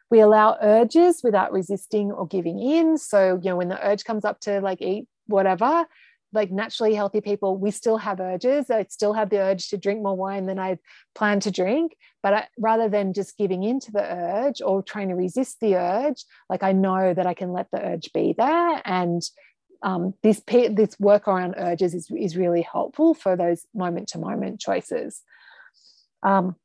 we allow urges without resisting or giving in. So, you know, when the urge comes up to like eat whatever, like naturally healthy people, we still have urges. I still have the urge to drink more wine than I plan to drink. But I, rather than just giving in to the urge or trying to resist the urge, like I know that I can let the urge be there. And um, this, this work around urges is, is really helpful for those moment to moment choices. Um,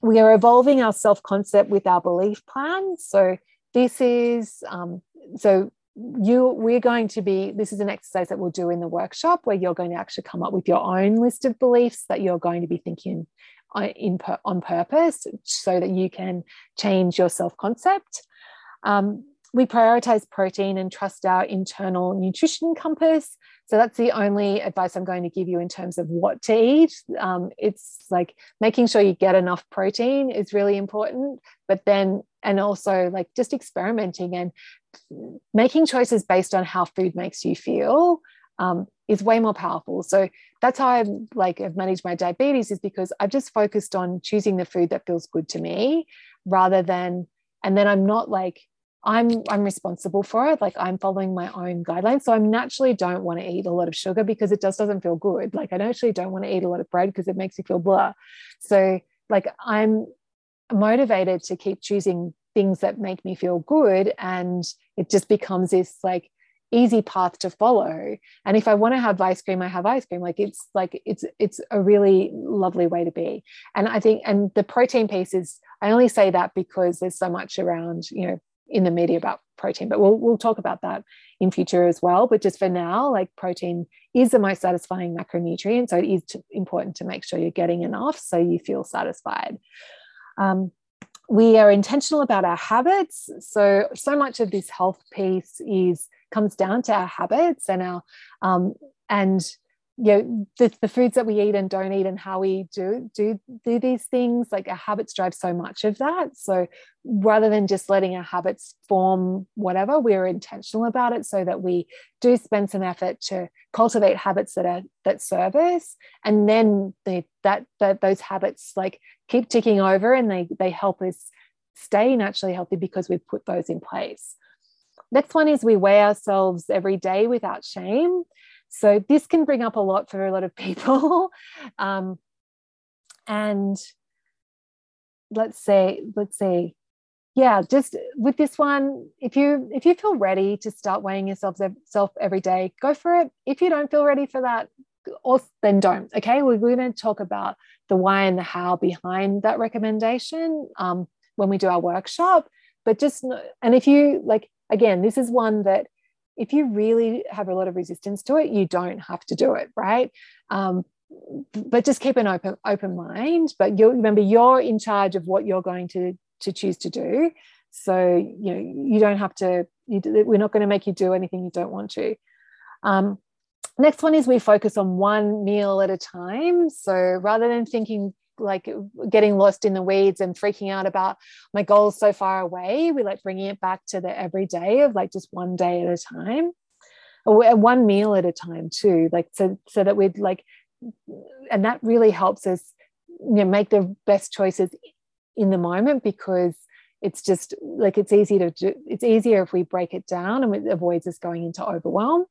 we are evolving our self concept with our belief plan. So, this is um, so you we're going to be this is an exercise that we'll do in the workshop where you're going to actually come up with your own list of beliefs that you're going to be thinking uh, in on purpose so that you can change your self concept um, we prioritize protein and trust our internal nutrition compass. So that's the only advice i'm going to give you in terms of what to eat. Um, it's like making sure you get enough protein is really important but then and also like just experimenting and making choices based on how food makes you feel um, is way more powerful. So that's how I like I've managed my diabetes is because I've just focused on choosing the food that feels good to me rather than and then I'm not like I'm I'm responsible for it. Like I'm following my own guidelines. So I naturally don't want to eat a lot of sugar because it just doesn't feel good. Like I actually don't want to eat a lot of bread because it makes me feel blah. So like I'm motivated to keep choosing things that make me feel good and it just becomes this like easy path to follow. And if i want to have ice cream i have ice cream. Like it's like it's it's a really lovely way to be. And i think and the protein piece is i only say that because there's so much around you know in the media about protein but we'll we'll talk about that in future as well. But just for now like protein is the most satisfying macronutrient so it is important to make sure you're getting enough so you feel satisfied. Um, we are intentional about our habits. So, so much of this health piece is comes down to our habits and our um, and you know the, the foods that we eat and don't eat and how we do do do these things like our habits drive so much of that so rather than just letting our habits form whatever we're intentional about it so that we do spend some effort to cultivate habits that are that serve us and then that that those habits like keep ticking over and they they help us stay naturally healthy because we've put those in place next one is we weigh ourselves every day without shame so this can bring up a lot for a lot of people. um, and let's say, let's see. yeah, just with this one, if you if you feel ready to start weighing yourself self every day, go for it. If you don't feel ready for that, or then don't. Okay, we're, going to talk about the why and the how behind that recommendation um, when we do our workshop. But just and if you like, again, this is one that if you really have a lot of resistance to it, you don't have to do it, right? Um, but just keep an open open mind. But you remember you're in charge of what you're going to to choose to do. So you know you don't have to. You, we're not going to make you do anything you don't want to. Um, next one is we focus on one meal at a time. So rather than thinking like getting lost in the weeds and freaking out about my goals so far away we like bringing it back to the everyday of like just one day at a time one meal at a time too like so so that we'd like and that really helps us you know make the best choices in the moment because it's just like it's easy to do it's easier if we break it down and it avoids us going into overwhelm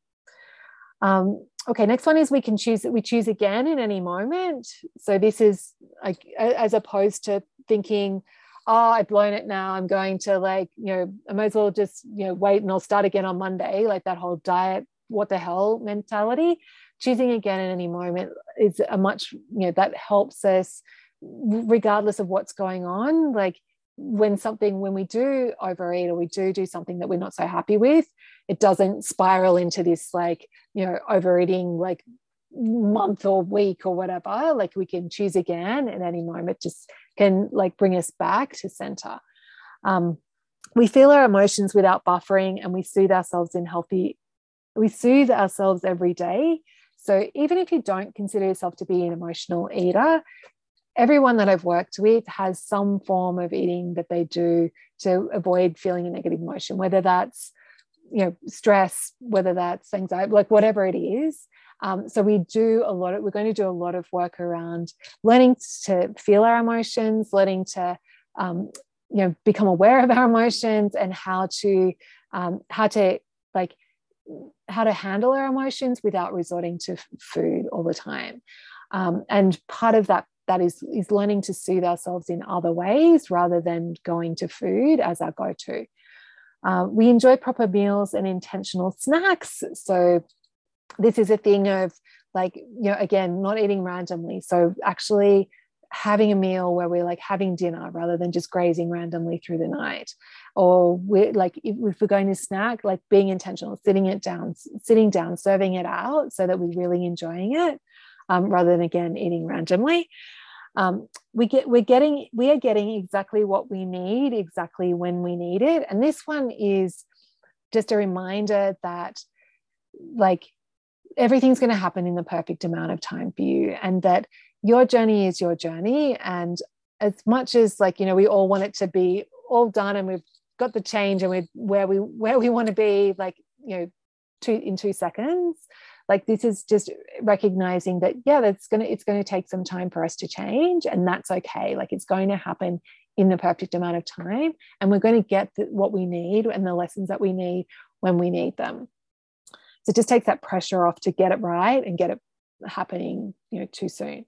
um, okay, next one is we can choose that we choose again in any moment. So this is like as opposed to thinking, oh, I've blown it now. I'm going to like, you know, I might as well just, you know, wait and I'll start again on Monday, like that whole diet, what the hell mentality. Choosing again in any moment is a much, you know, that helps us regardless of what's going on. Like when something when we do overeat or we do do something that we're not so happy with it doesn't spiral into this like you know overeating like month or week or whatever like we can choose again at any moment just can like bring us back to center. Um, we feel our emotions without buffering and we soothe ourselves in healthy we soothe ourselves every day. So even if you don't consider yourself to be an emotional eater everyone that I've worked with has some form of eating that they do to avoid feeling a negative emotion, whether that's you know stress, whether that's anxiety, like whatever it is. Um, so we do a lot of we're going to do a lot of work around learning to feel our emotions, learning to um, you know become aware of our emotions and how to um, how to like how to handle our emotions without resorting to food all the time um, and part of that that is is learning to soothe ourselves in other ways rather than going to food as our go-to. Uh, we enjoy proper meals and intentional snacks. So this is a thing of like you know again not eating randomly. So actually having a meal where we're like having dinner rather than just grazing randomly through the night. Or we're like if, we're going to snack like being intentional sitting it down sitting down serving it out so that we're really enjoying it um, rather than again eating randomly. Um, we get we're getting we are getting exactly what we need exactly when we need it. And this one is just a reminder that like everything's going to happen in the perfect amount of time for you and that your journey is your journey. And as much as like you know we all want it to be all done and we've got the change and we're where we where we want to be like you know two in two seconds like this is just recognizing that yeah that's gonna it's going to take some time for us to change and that's okay. Like it's going to happen in the perfect amount of time and we're going to get the, what we need and the lessons that we need when we need them. So it just takes that pressure off to get it right and get it happening you know too soon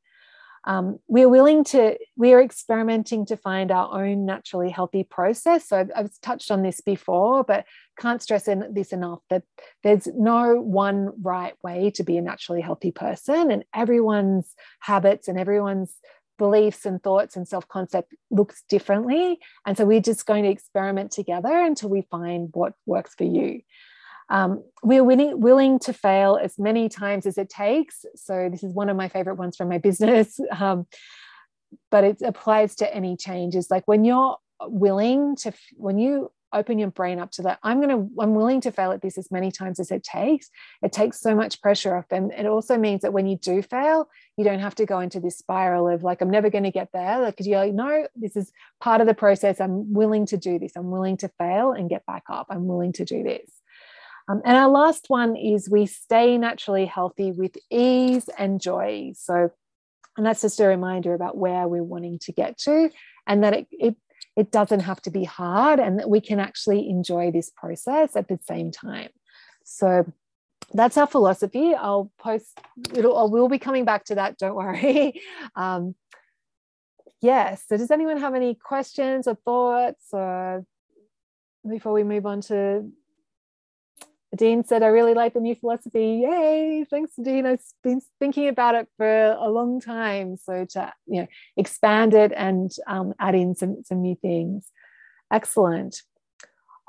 um, we're willing to we're experimenting to find our own naturally healthy process. So I've, I've touched on this before but can't stress this enough that there's no one right way to be a naturally healthy person and everyone's habits and everyone's beliefs and thoughts and self concept looks differently. And so we're just going to experiment together until we find what works for you um, we're willing, willing to fail as many times as it takes. So, this is one of my favorite ones from my business, um, but it applies to any changes. Like when you're willing to, when you open your brain up to that, I'm going to, I'm willing to fail at this as many times as it takes. It takes so much pressure off. And it also means that when you do fail, you don't have to go into this spiral of like, I'm never going to get there. Like, because you're like, no, this is part of the process. I'm willing to do this. I'm willing to fail and get back up. I'm willing to do this. Um, and our last one is we stay naturally healthy with ease and joy. So, and that's just a reminder about where we're wanting to get to, and that it, it it doesn't have to be hard, and that we can actually enjoy this process at the same time. So, that's our philosophy. I'll post. It'll. Will be coming back to that. Don't worry. Um, yes. So, does anyone have any questions or thoughts, or before we move on to Dean said, I really like the new philosophy. Yay. Thanks, Dean. I've been thinking about it for a long time. So to you know expand it and um, add in some, some new things. Excellent.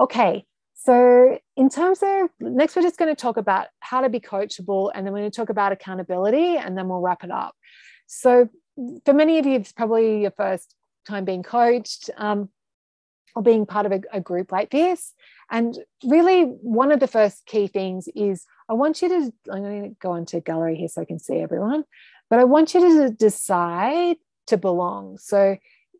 Okay. So in terms of next, we're just going to talk about how to be coachable, and then we're going to talk about accountability, and then we'll wrap it up. So for many of you, it's probably your first time being coached. Um, or being part of a, a, group like this. And really, one of the first key things is I want you to, I'm going to go into gallery here so I can see everyone, but I want you to decide to belong. So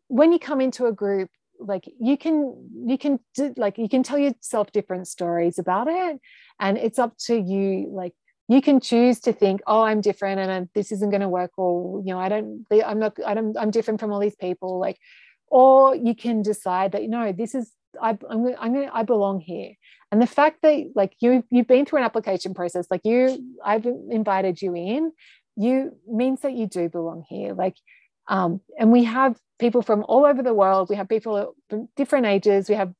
when you come into a group, like you can you can do, like you can tell yourself different stories about it and it's up to you like you can choose to think oh i'm different and uh, this isn't going to work or you know i don't i'm not i don't i'm different from all these people like or you can decide that you know this is I, I'm, I'm gonna, I belong here. And the fact that like you you've been through an application process, like you, I've invited you in, you means that you do belong here. Like, um, and we have people from all over the world. We have people from different ages. We have,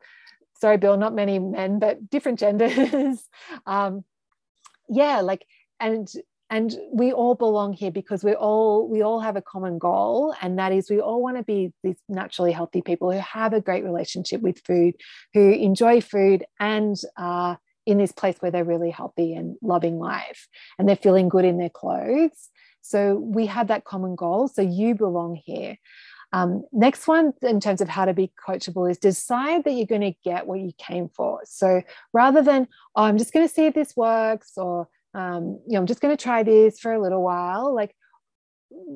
sorry, Bill, not many men, but different genders. um, yeah, like, and and we all belong here because we all we all have a common goal and that is we all want to be these naturally healthy people who have a great relationship with food who enjoy food and are in this place where they're really healthy and loving life and they're feeling good in their clothes so we have that common goal so you belong here um, next one, in terms of how to be coachable, is decide that you're going to get what you came for. So rather than, oh, I'm just going to see if this works, or um, you know, I'm just going to try this for a little while. Like,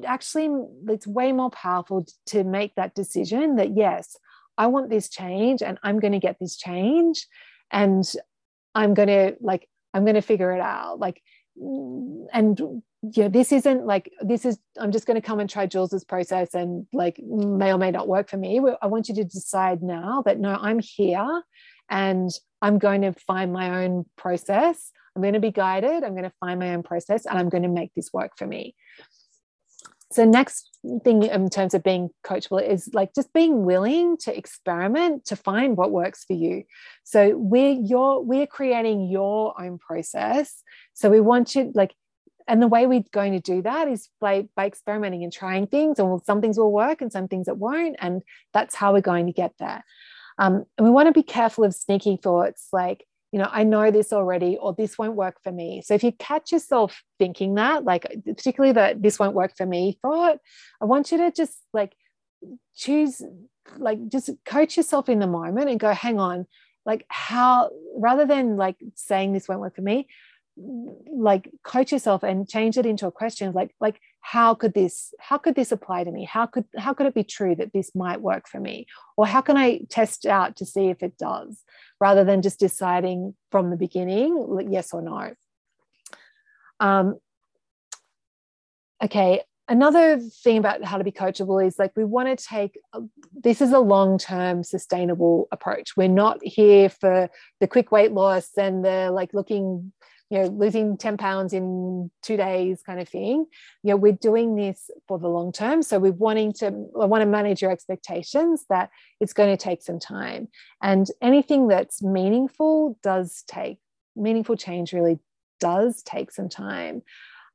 actually, it's way more powerful to make that decision that, yes, I want this change and I'm going to get this change. And I'm going to, like, I'm going to figure it out. Like, and you know, this isn't like this is I'm just going to come and try Jules's process and like may or may not work for me. I want you to decide now that no, I'm here and I'm going to find my own process. I'm going to be guided. I'm going to find my own process and I'm going to make this work for me. So, next thing in terms of being coachable is like just being willing to experiment to find what works for you. So, we're your we're creating your own process. So, we want you like and the way we're going to do that is by, by experimenting and trying things and some things will work and some things that won't and that's how we're going to get there um, and we want to be careful of sneaky thoughts like you know i know this already or this won't work for me. So if you catch yourself thinking that like particularly that this won't work for me thought i want you to just like choose like just coach yourself in the moment and go hang on like how rather than like saying this won't work for me like coach yourself and change it into a question like like how could this how could this apply to me? How could how could it be true that this might work for me? Or how can i test out to see if it does rather than just deciding from the beginning yes or no? Um, okay another thing about how to be coachable is like we want to take this is a long-term sustainable approach. We're not here for the quick weight loss and the like looking you know losing 10 pounds in two days kind of thing. You know we're doing this for the long term. So we're wanting to i want to manage your expectations that it's going to take some time. And anything that's meaningful does take meaningful change really does take some time.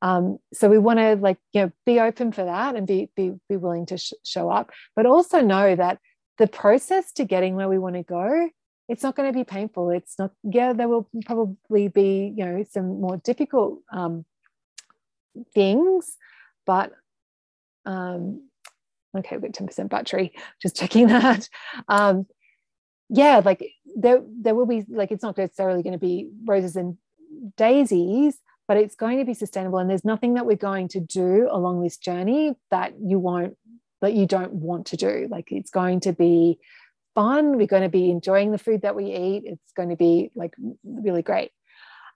Um, so we want to like you know be open for that and be be, be willing to sh- show up but also know that the process to getting where we want to go it's not going to be painful. It's not, yeah, there will probably be, you know, some more difficult um, things, but um, okay, we've got 10% battery, just checking that. Um, yeah, like there, there will be, like, it's not necessarily going to be roses and daisies, but it's going to be sustainable. And there's nothing that we're going to do along this journey that you won't, that you don't want to do. Like, it's going to be, fun. We're going to be enjoying the food that we eat. It's going to be like really great.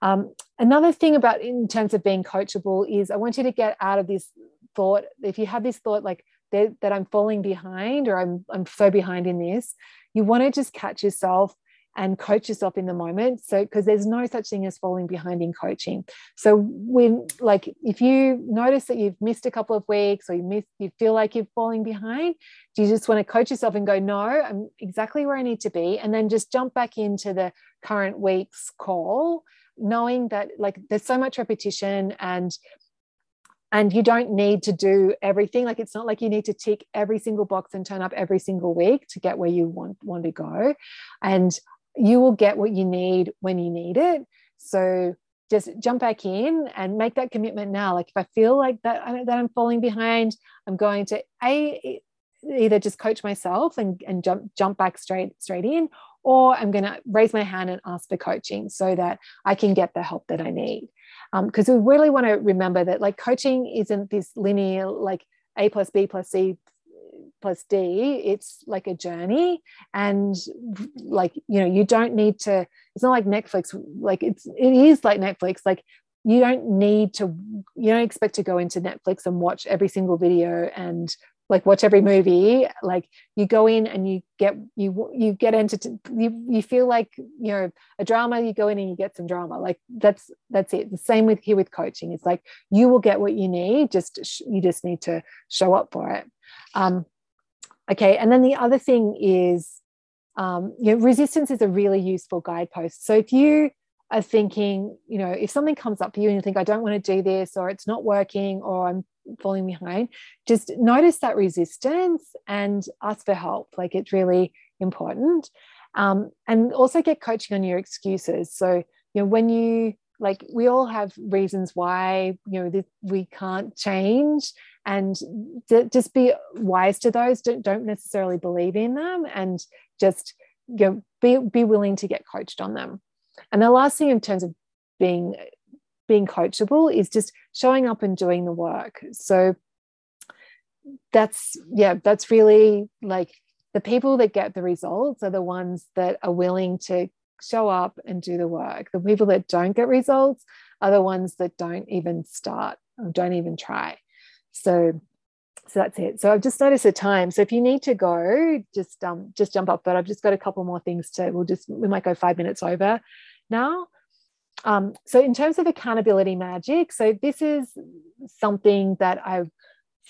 Um, another thing about in terms of being coachable is I want you to get out of this thought. If you have this thought like that, that I'm falling behind or I'm I'm so behind in this, you want to just catch yourself and coach yourself in the moment. So because there's no such thing as falling behind in coaching. So when like if you notice that you've missed a couple of weeks or you miss you feel like you're falling behind do you just want to coach yourself and go no i'm exactly where i need to be and then just jump back into the current week's call knowing that like there's so much repetition and and you don't need to do everything. Like it's not like you need to tick every single box and turn up every single week to get where you want want to go. And you will get what you need when you need it. So just jump back in and make that commitment now. Like if I feel like that, that I'm falling behind, I'm going to a either just coach myself and, and jump jump back straight straight in, or I'm going to raise my hand and ask for coaching so that I can get the help that I need. Because um, we really want to remember that like coaching isn't this linear like A plus B plus C plus D, it's like a journey. And like, you know, you don't need to, it's not like Netflix, like it's, it is like Netflix. Like you don't need to, you don't expect to go into Netflix and watch every single video and like watch every movie like you go in and you get you you get into you, you feel like you know a drama you go in and you get some drama like that's that's it the same with here with coaching it's like you will get what you need just you just need to show up for it um, Okay, and then the other thing is, um, you know, resistance is a really useful guidepost. So if you are thinking, you know, if something comes up for you and you think, I don't want to do this, or it's not working, or I'm falling behind, just notice that resistance and ask for help. Like it's really important. Um, and also get coaching on your excuses. So, you know, when you like we all have reasons why you know we can't change and just be wise to those don't, don't necessarily believe in them and just you know be, be willing to get coached on them and the last thing in terms of being being coachable is just showing up and doing the work so that's yeah that's really like the people that get the results are the ones that are willing to show up and do the work. The people that don't get results are the ones that don't even start or don't even try. So so that's it. So I've just noticed the time. So if you need to go, just um just jump up. But I've just got a couple more things to. We'll just we might go five minutes over now. Um, so in terms of accountability magic, so this is something that I've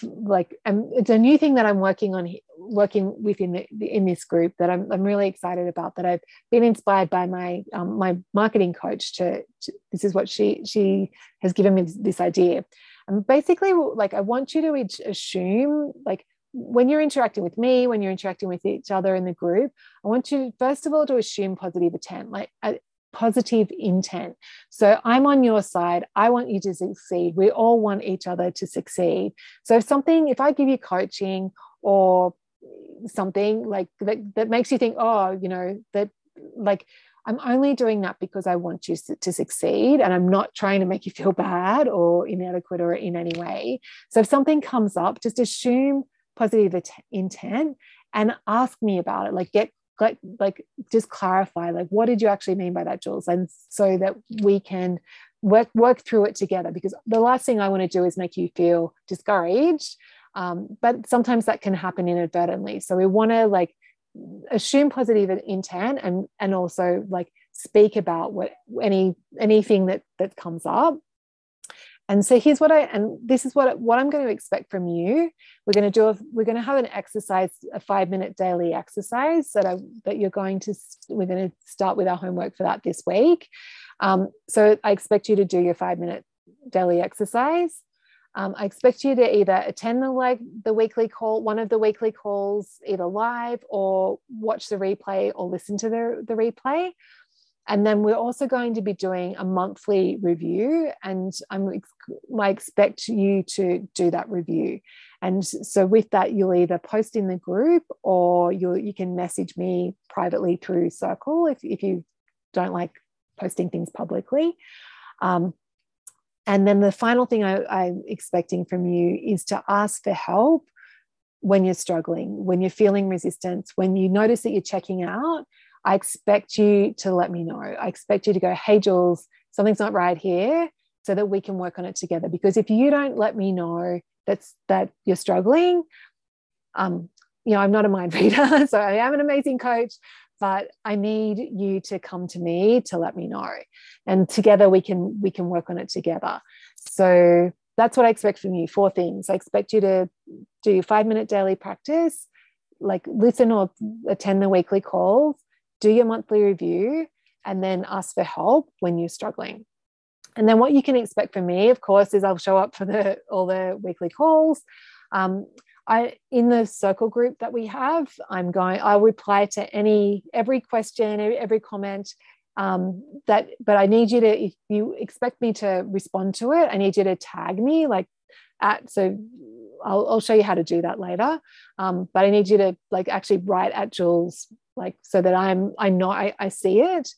like um, it's a new thing that I'm working on working within the, in this group that I'm, I'm really excited about that I've been inspired by my um, my marketing coach to, to, this is what she she has given me this, this idea and basically like I want you to assume like when you're interacting with me when you're interacting with each other in the group I want you first of all to assume positive intent like a positive intent. So I'm on your side. I want you to succeed. We all want each other to succeed. So if something, if I give you coaching or something like that, that makes you think, oh, you know, that like I'm only doing that because I want you to succeed and I'm not trying to make you feel bad or inadequate or in any way. So if something comes up, just assume positive intent and ask me about it. Like get like like just clarify like what did you actually mean by that jules and so that we can work work through it together because the last thing i want to do is make you feel discouraged um, but sometimes that can happen inadvertently so we want to like assume positive intent and and also like speak about what any anything that that comes up and so here's what I and this is what what I'm going to expect from you. We're going to do a, we're going to have an exercise, a five minute daily exercise that I that you're going to we're going to start with our homework for that this week. Um, so I expect you to do your five minute daily exercise. Um, I expect you to either attend the like the weekly call, one of the weekly calls, either live or watch the replay or listen to the, the replay. And then we're also going to be doing a monthly review, and I'm, I expect you to do that review. And so with that, you'll either post in the group or you you can message me privately through Circle if, if you don't like posting things publicly. Um, and then the final thing I, I'm expecting from you is to ask for help when you're struggling, when you're feeling resistance, when you notice that you're checking out I expect you to let me know. I expect you to go, hey, Jules, something's not right here, so that we can work on it together. Because if you don't let me know that's that you're struggling, um, you know, I'm not a mind reader, so I am an amazing coach, but I need you to come to me to let me know. And together we can we can work on it together. So that's what I expect from you. Four things. I expect you to do five minute daily practice, like listen or attend the weekly calls do your monthly review, and then ask for help when you're struggling. And then what you can expect from me, of course, is I'll show up for the all the weekly calls. Um, I in the circle group that we have, I'm going. I'll reply to any every question, every comment. Um, that, but I need you to, if you expect me to respond to it, I need you to tag me like at so I'll, I'll show you how to do that later. Um, but I need you to like actually write at Jules like so that I'm I know I, I see it.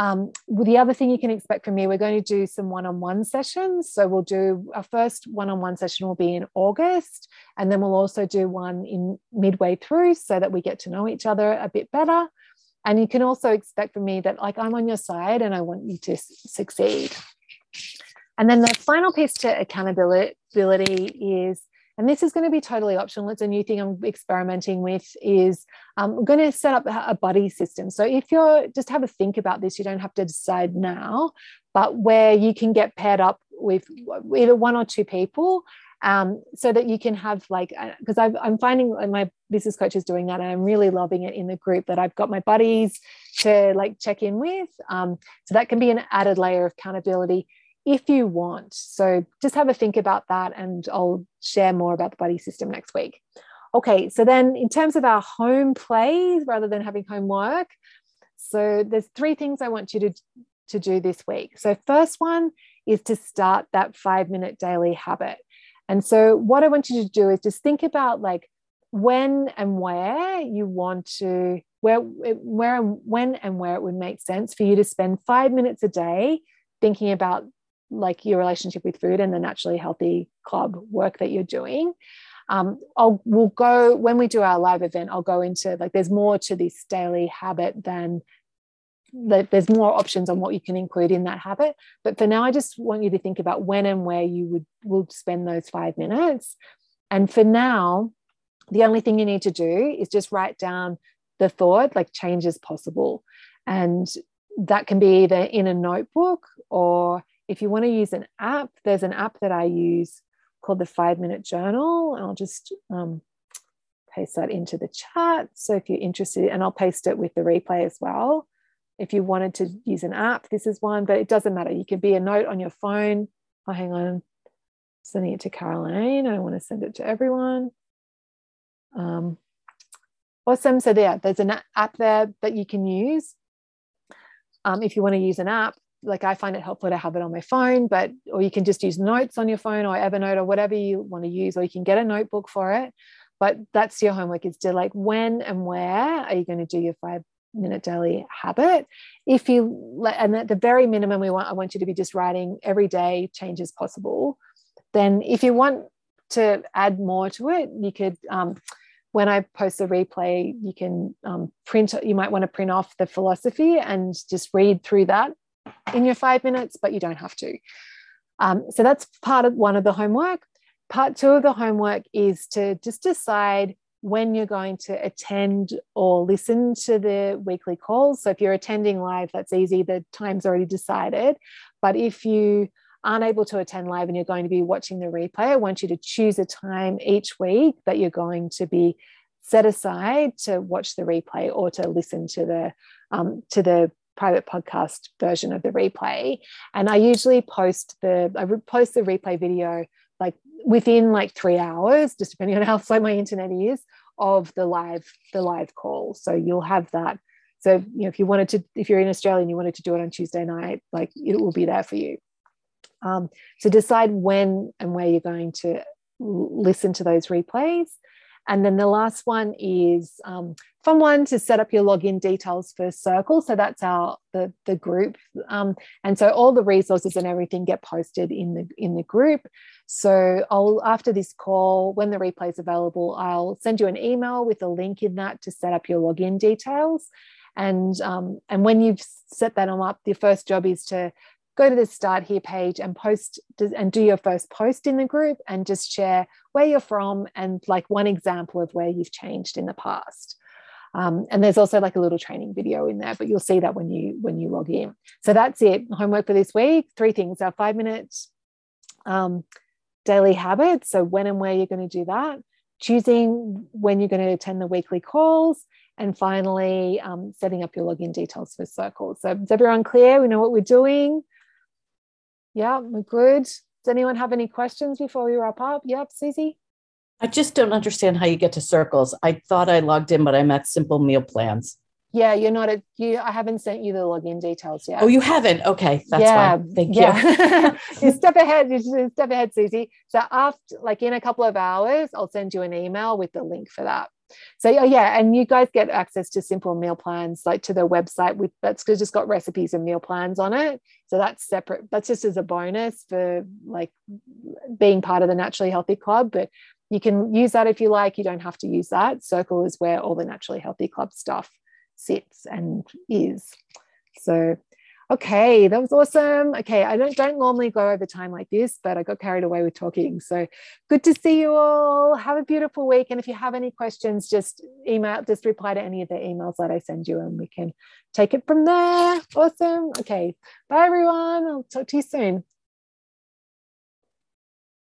Um, the other thing you can expect from me, we're going to do some one-on-one sessions. So we'll do our first one-on-one session will be in August, and then we'll also do one in midway through so that we get to know each other a bit better. And you can also expect from me that like I'm on your side and I want you to succeed. And then the final piece to accountability is and this is going to be totally optional. It's a new thing I'm experimenting with. Is I'm going to set up a buddy system. So if you're just have a think about this, you don't have to decide now, but where you can get paired up with either one or two people um, so that you can have like because uh, I'm finding my business coach is doing that and I'm really loving it in the group that I've got my buddies to like check in with um, so that can be an added layer of accountability if you want. So just have a think about that and I'll share more about the buddy system next week. Okay, so then in terms of our home plays rather than having homework, so there's three things I want you to, to do this week. So first one is to start that five minute daily habit. And so what I want you to do is just think about like when and where you want to where where and when and where it would make sense for you to spend five minutes a day thinking about like your relationship with food and the naturally healthy club work that you're doing um, I'll we'll go when we do our live event. I'll go into like there's more to this daily habit than that. there's more options on what you can include in that habit. But for now, I just want you to think about when and where you would will spend those five minutes. And for now, the only thing you need to do is just write down the thought, like change is possible. And that can be either in a notebook or if you want to use an app, there's an app that I use called the Five Minute Journal. I'll just um, paste that into the chat. So if you're interested, and I'll paste it with the replay as well. If you wanted to use an app, this is one, but it doesn't matter. You could be a note on your phone. Oh, hang on, sending it to Caroline. I want to send it to everyone. Um, awesome. So there, there's an app there that you can use. Um, if you want to use an app, like I find it helpful to have it on my phone, but or you can just use notes on your phone or Evernote or whatever you want to use, or you can get a notebook for it. But that's your homework is to like when and where are you going to do your five minute daily habit? If you let and at the very minimum, we want I want you to be just writing every day changes possible. Then if you want to add more to it, you could um, when I post the replay, you can um, print, you might want to print off the philosophy and just read through that in your five minutes, but you don't have to. Um, so that's part of one of the homework. Part two of the homework is to just decide when you're going to attend or listen to the weekly calls. So if you're attending live, that's easy, the time's already decided. But if you aren't able to attend live and you're going to be watching the replay, I want you to choose a time each week that you're going to be set aside to watch the replay or to listen to the um, to the private podcast version of the replay. And I usually post the I post the replay video like within like three hours, just depending on how slow my internet is, of the live the live call. So you'll have that. So you know, if you wanted to, if you're in Australia and you wanted to do it on Tuesday night, like it will be there for you. Um, so decide when and where you're going to listen to those replays. And then the last one is um, fun one to set up your login details for Circle. So that's our the, the group. Um, and so all the resources and everything get posted in the in the group. So I'll after this call, when the replay is available, I'll send you an email with a link in that to set up your login details. And um, and when you've set that up, your first job is to go to the start here page and post and do your first post in the group and just share where you're from and like one example of where you've changed in the past. Um, and there's also like a little training video in there, but you'll see that when you when you log in. So that's it. Homework for this week. Three things: our five minutes um, daily habits. So when and where you're going to do that. Choosing when you're going to attend the weekly calls, and finally um, setting up your login details for Circle. So is everyone clear? We know what we're doing. Yeah, we're good. Does anyone have any questions before we wrap up? Yep, Susie. I just don't understand how you get to circles. I thought I logged in, but I'm at simple meal plans. Yeah, you're not a you. I haven't sent you the login details yet. Oh, you haven't? Okay, that's yeah, fine. Thank yeah. you. you step ahead. You step ahead, Susie. So after, like in a couple of hours, I'll send you an email with the link for that. So yeah, and you guys get access to simple meal plans, like to the website with that's just got recipes and meal plans on it. So that's separate. That's just as a bonus for like being part of the Naturally Healthy Club. But you can use that if you like. You don't have to use that. Circle is where all the Naturally Healthy Club stuff sits and is. So Okay, that was awesome. Okay, I don't don't normally go over time like this, but I got carried away with talking. So good to see you all. Have a beautiful week. And if you have any questions, just email, just reply to any of the emails that I send you, and we can take it from there. Awesome. Okay, bye everyone. I'll talk to you soon.